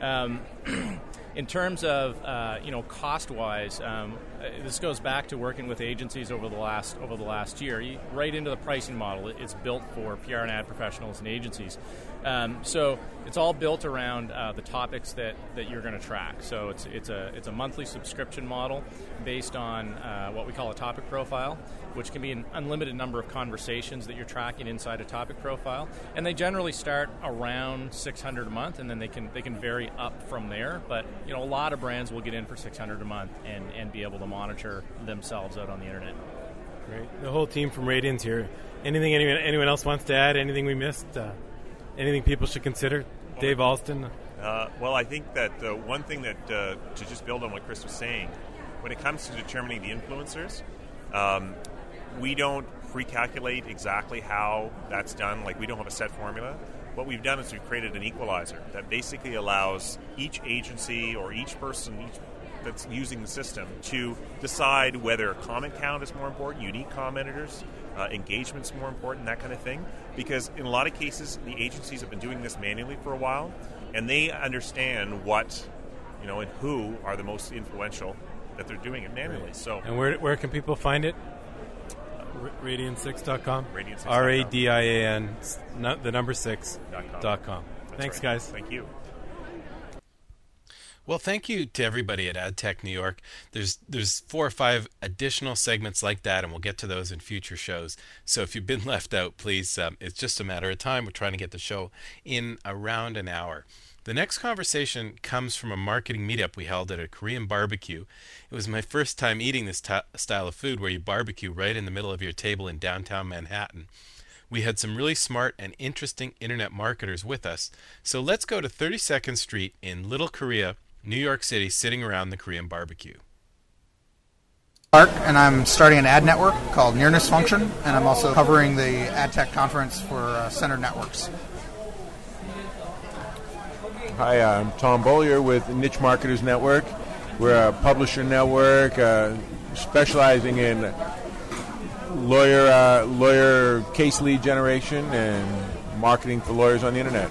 Um, in terms of uh, you know cost wise, um, uh, this goes back to working with agencies over the last over the last year. Right into the pricing model, it's built for PR and ad professionals and agencies. Um, so it's all built around uh, the topics that, that you're going to track. So it's it's a it's a monthly subscription model based on uh, what we call a topic profile, which can be an unlimited number of conversations that you're tracking inside a topic profile. And they generally start around 600 a month, and then they can they can vary up from there. But you know a lot of brands will get in for 600 a month and, and be able to monitor themselves out on the internet. Great. The whole team from Radian's here. Anything anyone anyone else wants to add? Anything we missed? Uh, anything people should consider? Dave Alston. Uh, well, I think that uh, one thing that uh, to just build on what Chris was saying, when it comes to determining the influencers, um, we don't pre-calculate exactly how that's done. Like we don't have a set formula. What we've done is we've created an equalizer that basically allows each agency or each person, each that's using the system to decide whether comment count is more important, unique commenters, uh, engagement's more important, that kind of thing. Because in a lot of cases, the agencies have been doing this manually for a while, and they understand what, you know, and who are the most influential that they're doing it manually. So, And where where can people find it? Radian6.com. Radian6.com. R A D I A N, s- the number six dot com. That's Thanks, right. guys. Thank you. Well, thank you to everybody at AdTech New York. There's there's four or five additional segments like that, and we'll get to those in future shows. So if you've been left out, please, um, it's just a matter of time. We're trying to get the show in around an hour. The next conversation comes from a marketing meetup we held at a Korean barbecue. It was my first time eating this ta style of food where you barbecue right in the middle of your table in downtown Manhattan. We had some really smart and interesting internet marketers with us. So let's go to 32nd Street in Little Korea, New York City, sitting around the Korean barbecue. Mark, and I'm starting an ad network called Nearness Function, and I'm also covering the Ad Tech conference for uh, CenterNetworks. Hi, I'm Tom Bollier with Niche Marketers Network. We're a publisher network uh, specializing in lawyer uh, lawyer case lead generation and marketing for lawyers on the internet.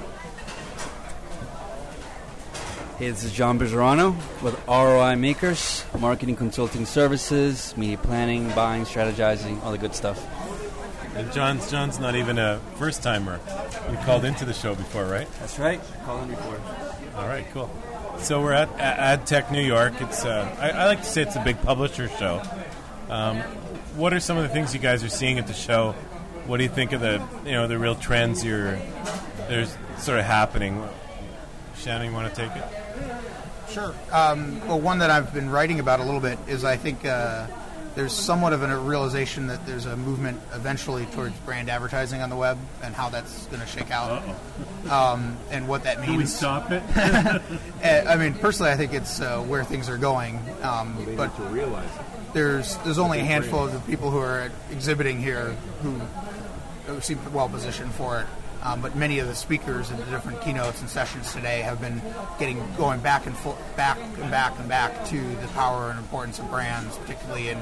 Hey, this is John Bizzarano with ROI Makers, marketing consulting services, media planning, buying, strategizing, all the good stuff. And John's John's not even a first timer. You called into the show before, right? That's right. Called in before. All right, cool. So we're at A- AdTech New York. It's uh, I, I like to say it's a big publisher show. Um, what are some of the things you guys are seeing at the show? What do you think of the you know the real trends you're there's sort of happening? Shannon, you want to take it? Sure. Um, well, one that I've been writing about a little bit is I think uh, there's somewhat of a realization that there's a movement eventually towards brand advertising on the web and how that's going to shake out, um, and what that means. Can we stop it? Eh, I mean, personally, I think it's uh, where things are going. Um, They but need to realize it. there's there's only a handful of the people who are exhibiting here who, who seem well positioned for it. Um, but many of the speakers in the different keynotes and sessions today have been getting going back and fo- back and back and back to the power and importance of brands, particularly in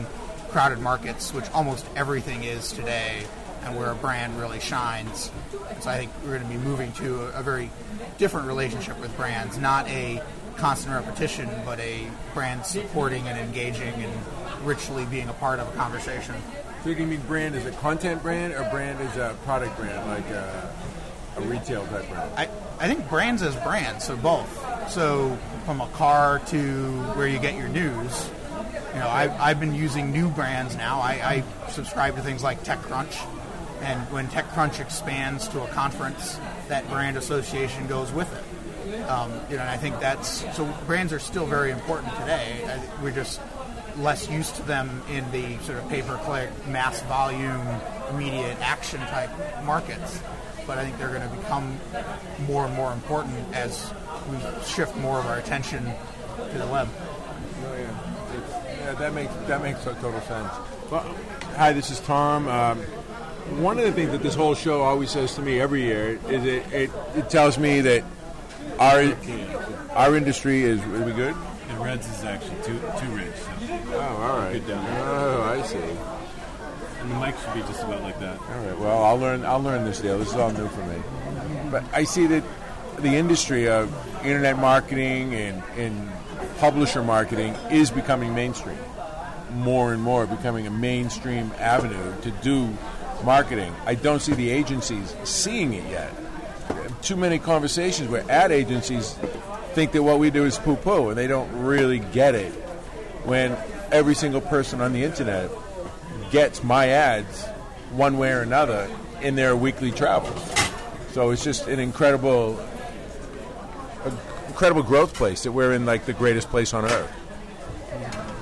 crowded markets, which almost everything is today, and where a brand really shines. So I think we're going to be moving to a, a very different relationship with brands, not a constant repetition, but a brand supporting and engaging and richly being a part of a conversation. So you can mean brand as a content brand or brand as a product brand, like a, a retail type brand? I, I think brands as brands, so both. So from a car to where you get your news, you know, I, I've been using new brands now. I, I subscribe to things like TechCrunch, and when TechCrunch expands to a conference, that brand association goes with it. Um, you know, and I think that's so. Brands are still very important today. I, we're just less used to them in the sort of pay-per-click, mass volume, immediate action type markets. But I think they're going to become more and more important as we shift more of our attention to the web. Oh, yeah. Yeah, that makes that makes total sense. Well, hi, this is Tom. Um, one of the things that this whole show always says to me every year is it, it, it tells me that our our industry is. Are we good? The Reds is actually too too rich. So. Oh, all right. Good down. Oh, I see. And the mic should be just about like that. All right. Well, I'll learn. I'll learn this deal. This is all new for me. but I see that the industry of internet marketing and, and publisher marketing is becoming mainstream. More and more becoming a mainstream avenue to do marketing. I don't see the agencies seeing it yet. Too many conversations where ad agencies think that what we do is poo poo and they don't really get it when every single person on the internet gets my ads one way or another in their weekly travels. So it's just an incredible, incredible growth place that we're in, like the greatest place on earth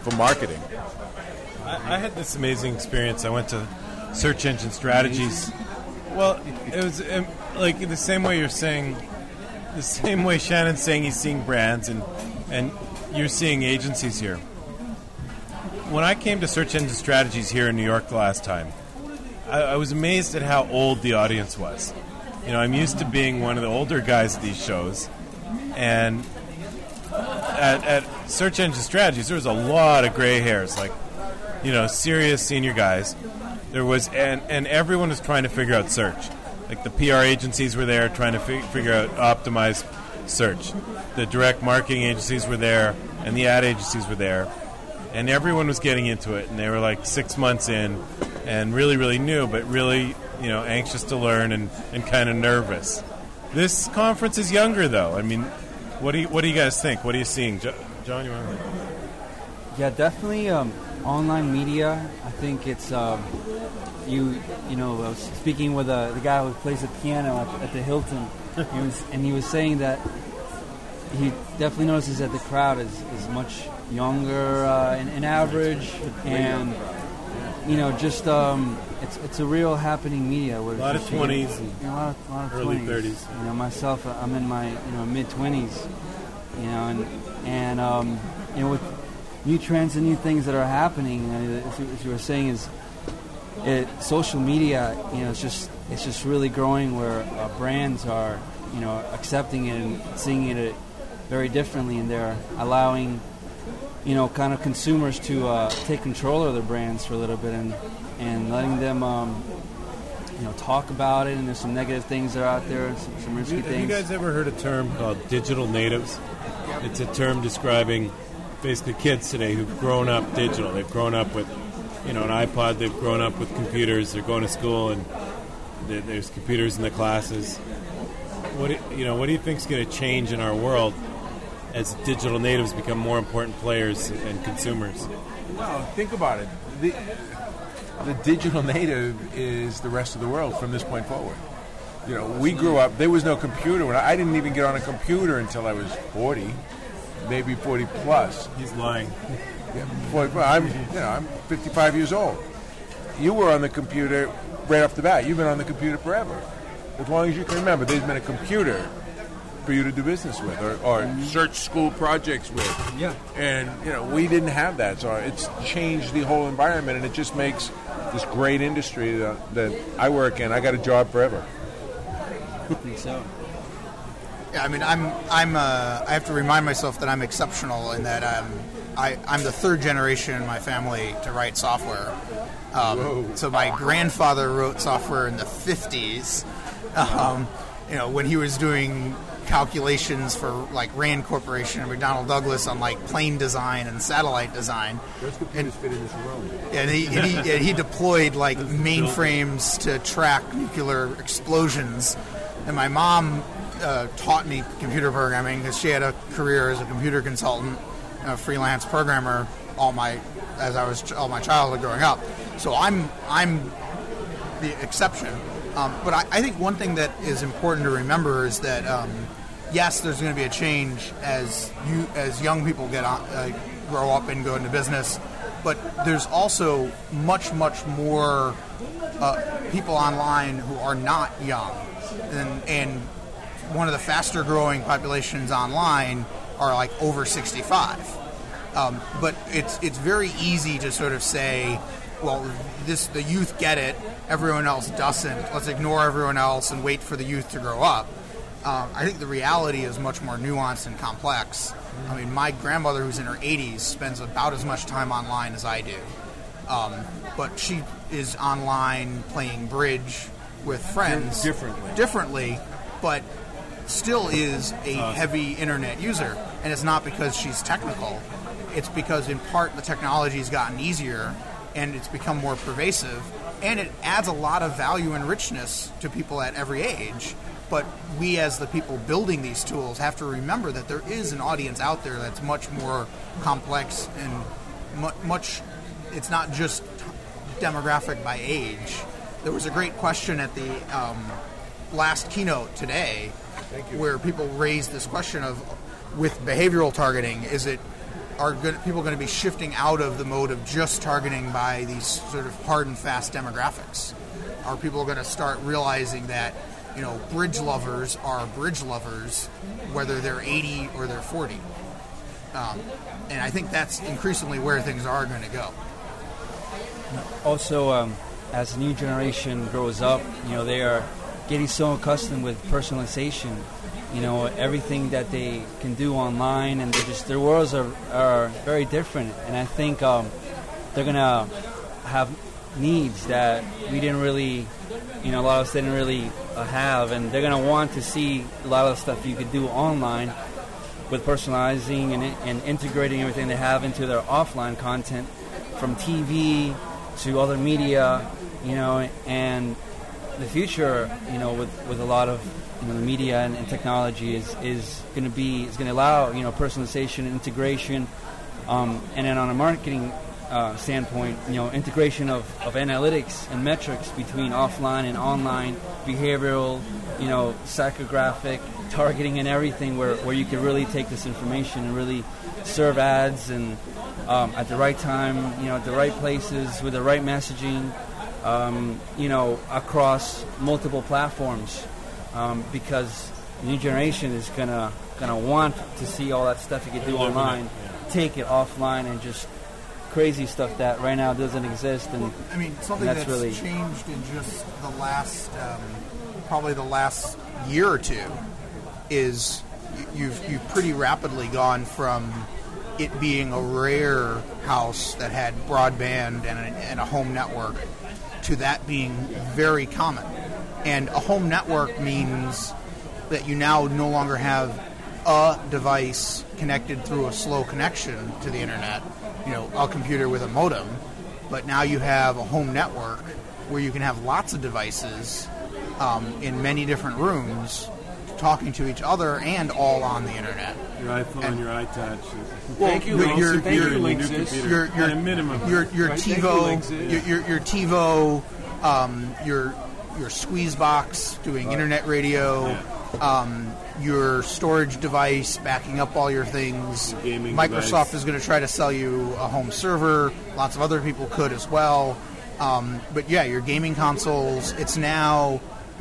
for marketing. I, I had this amazing experience. I went to search engine strategies. Well, it was um, like the same way you're saying, the same way Shannon's saying he's seeing brands and and you're seeing agencies here. When I came to search engine strategies here in New York the last time, I, I was amazed at how old the audience was. You know, I'm used to being one of the older guys at these shows, and at, at search engine strategies, there was a lot of gray hairs, like you know, serious senior guys. There was, and and everyone was trying to figure out search. Like the PR agencies were there trying to fi- figure out optimize search. The direct marketing agencies were there, and the ad agencies were there, and everyone was getting into it. And they were like six months in, and really, really new, but really, you know, anxious to learn and, and kind of nervous. This conference is younger, though. I mean, what do you, what do you guys think? What are you seeing, jo- John? You want? Yeah, definitely. Um, online media. I think it's um, you. You know, I was speaking with uh, the guy who plays the piano at, at the Hilton, he was, and he was saying that he definitely notices that the crowd is, is much younger uh, average, and you know, just um, it's it's a real happening media. Where A lot of it's- 20s and you know, a lot of, a lot of early 30s. You know, myself, I'm in my you know mid twenties. You know, and and um, you know with new trends and new things that are happening, uh, as, you, as you were saying, is it social media. You know, it's just it's just really growing where uh, brands are you know accepting it and seeing it very differently, and they're allowing you know, kind of consumers to uh, take control of their brands for a little bit and and letting them, um, you know, talk about it. And there's some negative things that are out there, some, some risky things. Have you guys ever heard a term called digital natives? It's a term describing basically kids today who've grown up digital. They've grown up with, you know, an iPod. They've grown up with computers. They're going to school and there's computers in the classes. What do, you know? What do you think's going to change in our world as digital natives become more important players and consumers? Well, think about it. The, the digital native is the rest of the world from this point forward. You know, we grew up. There was no computer. When I, I didn't even get on a computer until I was forty, maybe forty plus. He's lying. Yeah, 40, well, I'm, you know, I'm 55 years old. You were on the computer right off the bat. You've been on the computer forever, as long as you can remember. There's been a computer for you to do business with, or, or search school projects with. Yeah. And you know, we didn't have that, so it's changed the whole environment, and it just makes this great industry that, that I work in. I got a job forever. I think so. Yeah, I mean, I'm I'm uh, I have to remind myself that I'm exceptional in that um, I I'm the third generation in my family to write software. Um, so my grandfather wrote software in the 50s. Um, you know, when he was doing calculations for like Rand Corporation and McDonnell Douglas on like plane design and satellite design. Those computers fit in this room. And he, and he, and he deployed like mainframes to track nuclear explosions. And my mom uh, taught me computer programming because she had a career as a computer consultant, a freelance programmer all my as I was all my childhood growing up. So I'm I'm the exception. Um, but I, I think one thing that is important to remember is that um, yes, there's going to be a change as you as young people get on, uh, grow up and go into business. But there's also much much more uh, people online who are not young, and, and one of the faster growing populations online are like over 65. Um, but it's it's very easy to sort of say, well, this the youth get it, everyone else doesn't. Let's ignore everyone else and wait for the youth to grow up. Um, I think the reality is much more nuanced and complex. I mean, my grandmother, who's in her 80s, spends about as much time online as I do. Um, but she is online playing bridge with friends Differently. differently but still is a heavy internet user. And it's not because she's technical, it's because in part the technology has gotten easier and it's become more pervasive and it adds a lot of value and richness to people at every age. But we, as the people building these tools, have to remember that there is an audience out there that's much more complex and mu- much. It's not just demographic by age. There was a great question at the um, last keynote today, where people raised this question of, with behavioral targeting, is it are good, people going to be shifting out of the mode of just targeting by these sort of hard and fast demographics? Are people going to start realizing that you know bridge lovers are bridge lovers, whether they're 80 or they're 40? Um, and I think that's increasingly where things are going to go. Also, um, as the new generation grows up, you know, they are getting so accustomed with personalization. You know, everything that they can do online, and just their worlds are, are very different. And I think um, they're gonna have needs that we didn't really, you know, a lot of us didn't really uh, have, and they're gonna want to see a lot of stuff you could do online with personalizing and, and integrating everything they have into their offline content, from TV to other media, you know, and the future, you know, with, with a lot of you know the media and, and technology is is going to be is going to allow you know personalization integration, um, and then on a marketing uh, standpoint, you know, integration of, of analytics and metrics between offline and online, behavioral, you know, psychographic targeting and everything, where, where you can really take this information and really serve ads and um, at the right time, you know, at the right places with the right messaging, um, you know, across multiple platforms, um, because the new generation is gonna gonna want to see all that stuff you can do online, take it offline, and just crazy stuff that right now doesn't exist. And I mean, something that's, that's really changed in just the last, um, probably the last year or two, is you've you've pretty rapidly gone from it being a rare house that had broadband and a, and a home network to that being very common. And a home network means that you now no longer have a device connected through a slow connection to the internet, you know, a computer with a modem, but now you have a home network where you can have lots of devices um, in many different rooms talking to each other and all on the internet. Your iPhone, And- your iTouch. well, Thank you, your, Linksys. your, Thank your, you, your, Linksys. your, your, At a minimum. your, your Right, thank you, TiVo, your, your, your TiVo, um, your your Squeezebox doing Right. internet radio, um, your storage device backing up all your things. gaming Microsoft device. is going to try to sell you a home server. Lots of other people could as well. Um, but yeah, your gaming consoles. It's now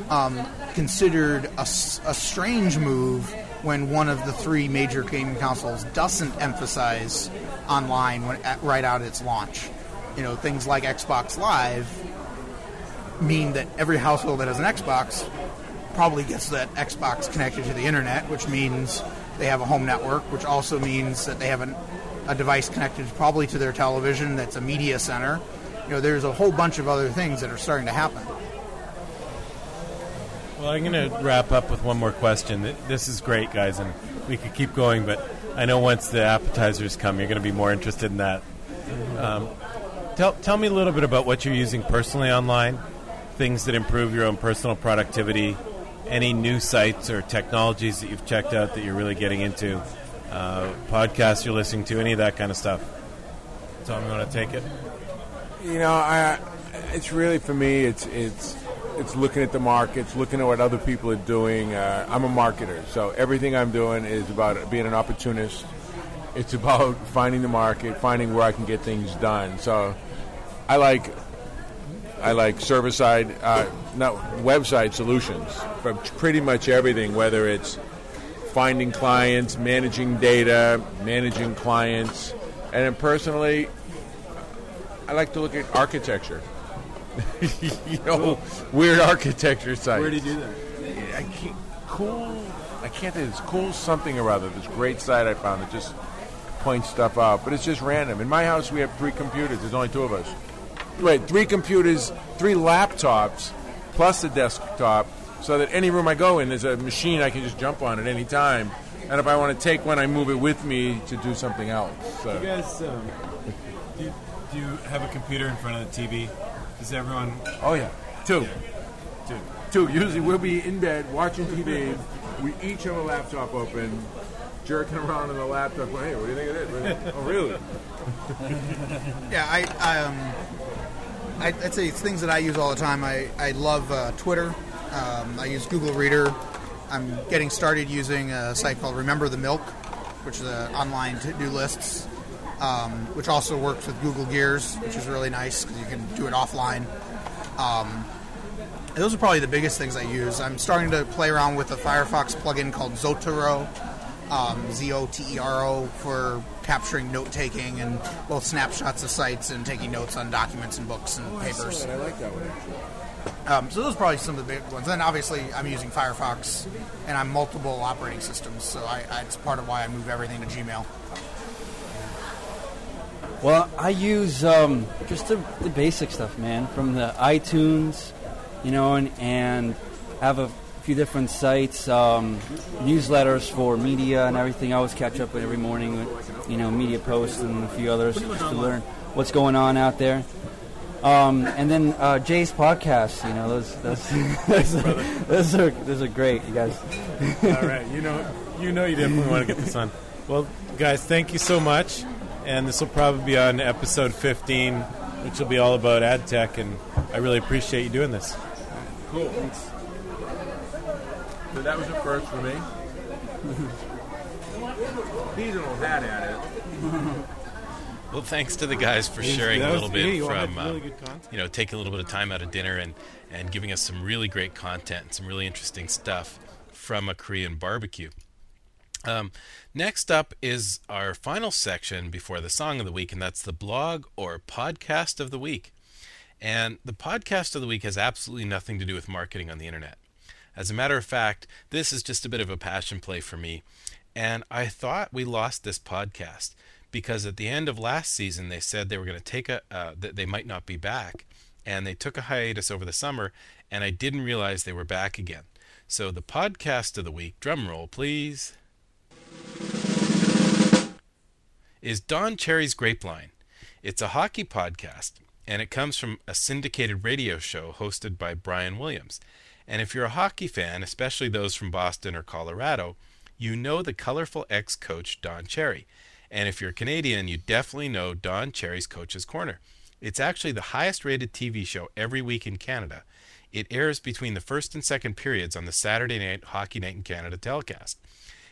um, considered a strange move when one of the three major gaming consoles doesn't emphasize online when, at, right out at its launch. You know, things like Xbox Live mean that every household that has an Xbox probably gets that Xbox connected to the internet, which means they have a home network, which also means that they have an, a device connected probably to their television that's a media center. You know, there's a whole bunch of other things that are starting to happen. Well, I'm going to wrap up with one more question. This is great, guys, and we could keep going, but I know once the appetizers come, you're going to be more interested in that. Um, tell, tell me a little bit about what you're using personally online, things that improve your own personal productivity, any new sites or technologies that you've checked out that you're really getting into, uh, podcasts you're listening to, any of that kind of stuff. Tom, you want to take it? You know, I, it's really for me. It's it's it's looking at the markets, looking at what other people are doing. Uh, I'm a marketer, so everything I'm doing is about being an opportunist. It's about finding the market, finding where I can get things done. So, I like I like server side, uh, not website solutions pretty much everything. Whether it's finding clients, managing data, managing clients, and then personally, I like to look at architecture. you know, weird architecture sites. Where do you do that? I can't, cool. I can't think. It's cool something or other. This great site I found that just points stuff out, but it's just random. In my house, we have three computers. There's only two of us. Wait, three computers, three laptops, plus a desktop, so that any room I go in, there's a machine I can just jump on at any time. And if I want to take one, I move it with me to do something else. So. You guys, um, do, you, do you have a computer in front of the TV? Does everyone? Oh yeah, two. Two. Two. Usually we'll be in bed watching TV. We each have a laptop open, jerking around on the laptop. Going, hey, what do you think of this? oh, really? yeah, I, I um, I, I'd say it's things that I use all the time. I, I love uh, Twitter. Um, I use Google Reader. I'm getting started using a site called Remember the Milk, which is an online to-do lists, um, which also works with Google Gears, which is really nice because you can do it offline. Um, those are probably the biggest things I use. I'm starting to play around with a Firefox plugin called Zotero, um, Z O T E R O, for capturing note taking and both snapshots of sites and taking notes on documents and books and Oh, I papers. that. I like that one actually. Um, so those are probably some of the big ones. Then obviously I'm using Firefox and I'm multiple operating systems, so I, I, it's part of why I move everything to Gmail. Well, I use um, just the, the basic stuff, man, from the iTunes, you know, and, and have a few different sites, um, newsletters for media and everything. I always catch up with every morning with, you know, media posts and a few others to learn what's going on out there. Um, and then uh, Jay's podcast, you know, those those those, are, those are those are great, you guys. All right, you know, you know, you definitely want to get this on. Well, guys, thank you so much, and this will probably be on episode 15, which will be all about ad tech, and I really appreciate you doing this. Cool. Thanks. So that was a first for me. He's an old hat at it. Well, thanks to the guys for sharing a little bit from, uh, you know, taking a little bit of time out of dinner and, and giving us some really great content and some really interesting stuff from a Korean barbecue. Um, next up is our final section before the song of the week, and that's the blog or podcast of the week. And the podcast of the week has absolutely nothing to do with marketing on the internet. As a matter of fact, this is just a bit of a passion play for me. And I thought we lost this podcast because at the end of last season they said they were going to take a uh, that they might not be back, and they took a hiatus over the summer, and I didn't realize they were back again. So the podcast of the week, drum roll please, is Don Cherry's Grapeline. It's a hockey podcast, and it comes from a syndicated radio show hosted by Brian Williams. And if you're a hockey fan, especially those from Boston or Colorado, you know the colorful ex coach Don Cherry. And if you're Canadian, you definitely know Don Cherry's Coach's Corner. It's actually the highest rated TV show every week in Canada. It airs between the first and second periods on the Saturday night Hockey Night in Canada telecast.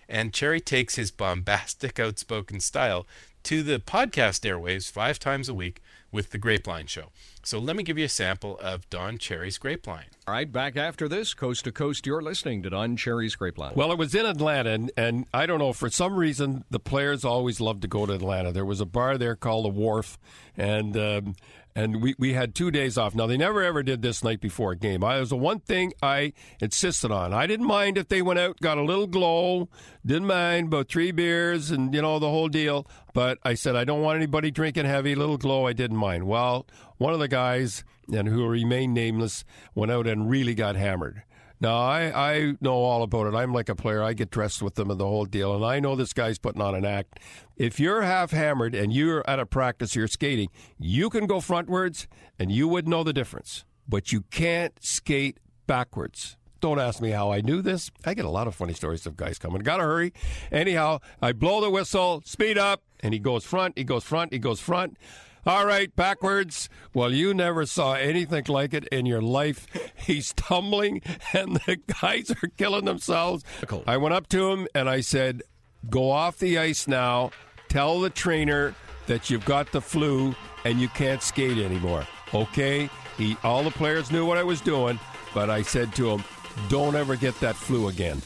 And Cherry takes his bombastic, outspoken style to the podcast airwaves five times a week with the Grapeline Show. So let me give you a sample of Don Cherry's Grapeline. All right, back after this, coast to coast, you're listening to Don Cherry's Grapeline. Well, it was in Atlanta, and, and I don't know, for some reason, the players always loved to go to Atlanta. There was a bar there called the Wharf, and um, and we, we had two days off. Now, they never ever did this night before a game. I, it was the one thing I insisted on. I didn't mind if they went out, got a little glow, didn't mind about three beers and, you know, the whole deal. But I said, I don't want anybody drinking heavy, little glow, I didn't mind. Well, one of the guys, and who remained nameless, went out and really got hammered. Now, I, I know all about it. I'm like a player. I get dressed with them and the whole deal. And I know this guy's putting on an act. If you're half hammered and you're at a practice, you're skating, you can go frontwards and you would know the difference. But you can't skate backwards. Don't ask me how I knew this. I get a lot of funny stories of guys coming. Gotta hurry. Anyhow, I blow the whistle, speed up, and he goes front, he goes front, he goes front. All right, backwards. Well, you never saw anything like it in your life. He's tumbling, and the guys are killing themselves. I went up to him and I said, Go off the ice now. Tell the trainer that you've got the flu and you can't skate anymore. Okay? He, all the players knew what I was doing, but I said to him, Don't ever get that flu again.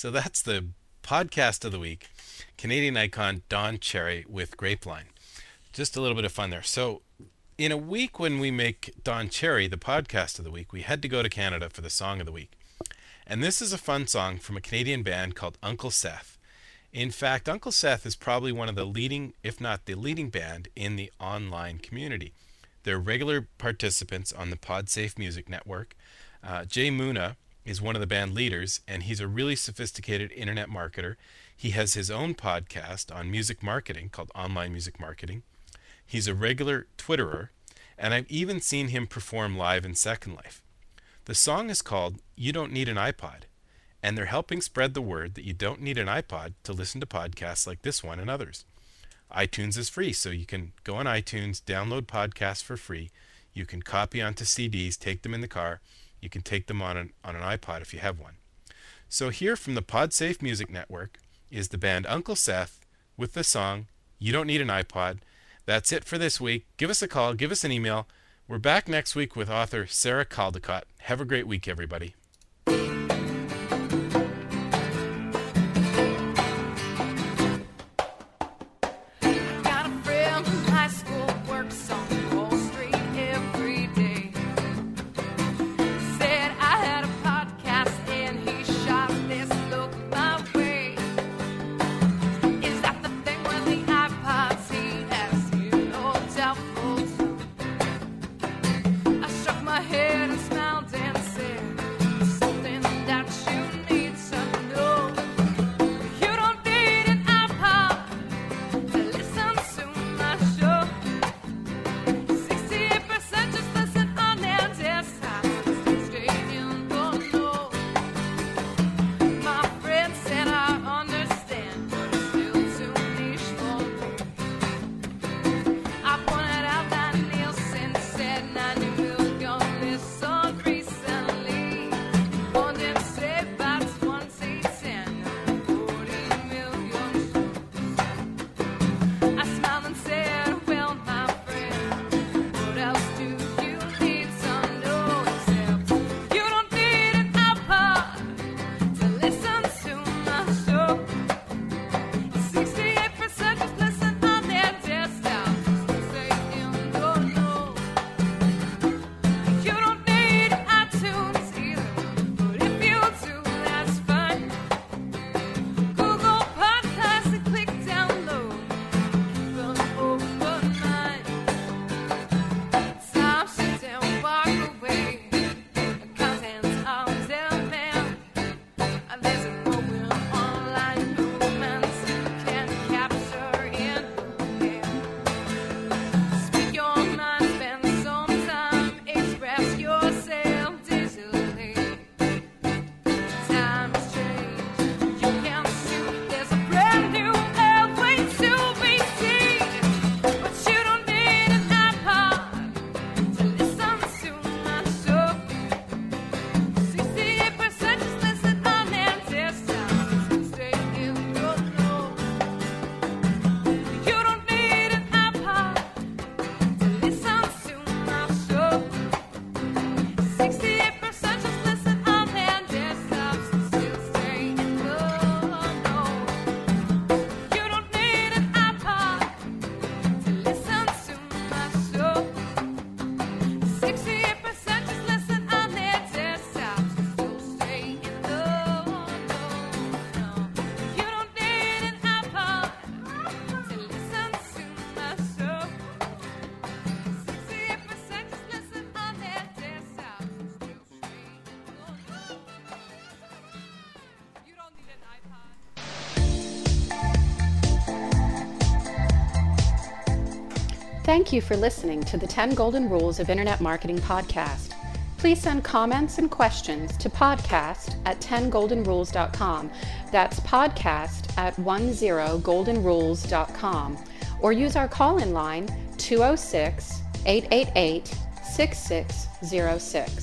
So that's the podcast of the week. Canadian icon Don Cherry with Grapeline. Just a little bit of fun there. So, in a week when we make Don Cherry the podcast of the week, we had to go to Canada for the song of the week. And this is a fun song from a Canadian band called Uncle Seth. In fact, Uncle Seth is probably one of the leading, if not the leading band in the online community. They're regular participants on the PodSafe Music Network. Uh, Jay Moonah is one of the band leaders, and he's a really sophisticated internet marketer. He has his own podcast on music marketing called Online Music Marketing. He's a regular Twitterer, and I've even seen him perform live in Second Life. The song is called You Don't Need an iPod, and they're helping spread the word that you don't need an iPod to listen to podcasts like this one and others. iTunes is free, so you can go on iTunes, download podcasts for free. You can copy onto CDs, take them in the car. You can take them on an, on an iPod if you have one. So, here from the PodSafe Music Network is the band Uncle Seth with the song You Don't Need an iPod. That's it for this week. Give us a call, give us an email. We're back next week with author Sarah Caldicott. Have a great week, everybody. Thank you for listening to the 10 Golden Rules of Internet Marketing podcast. Please send comments and questions to podcast at 10goldenrules.com. That's podcast at 10goldenrules.com. Or use our call in line 206 888 6606.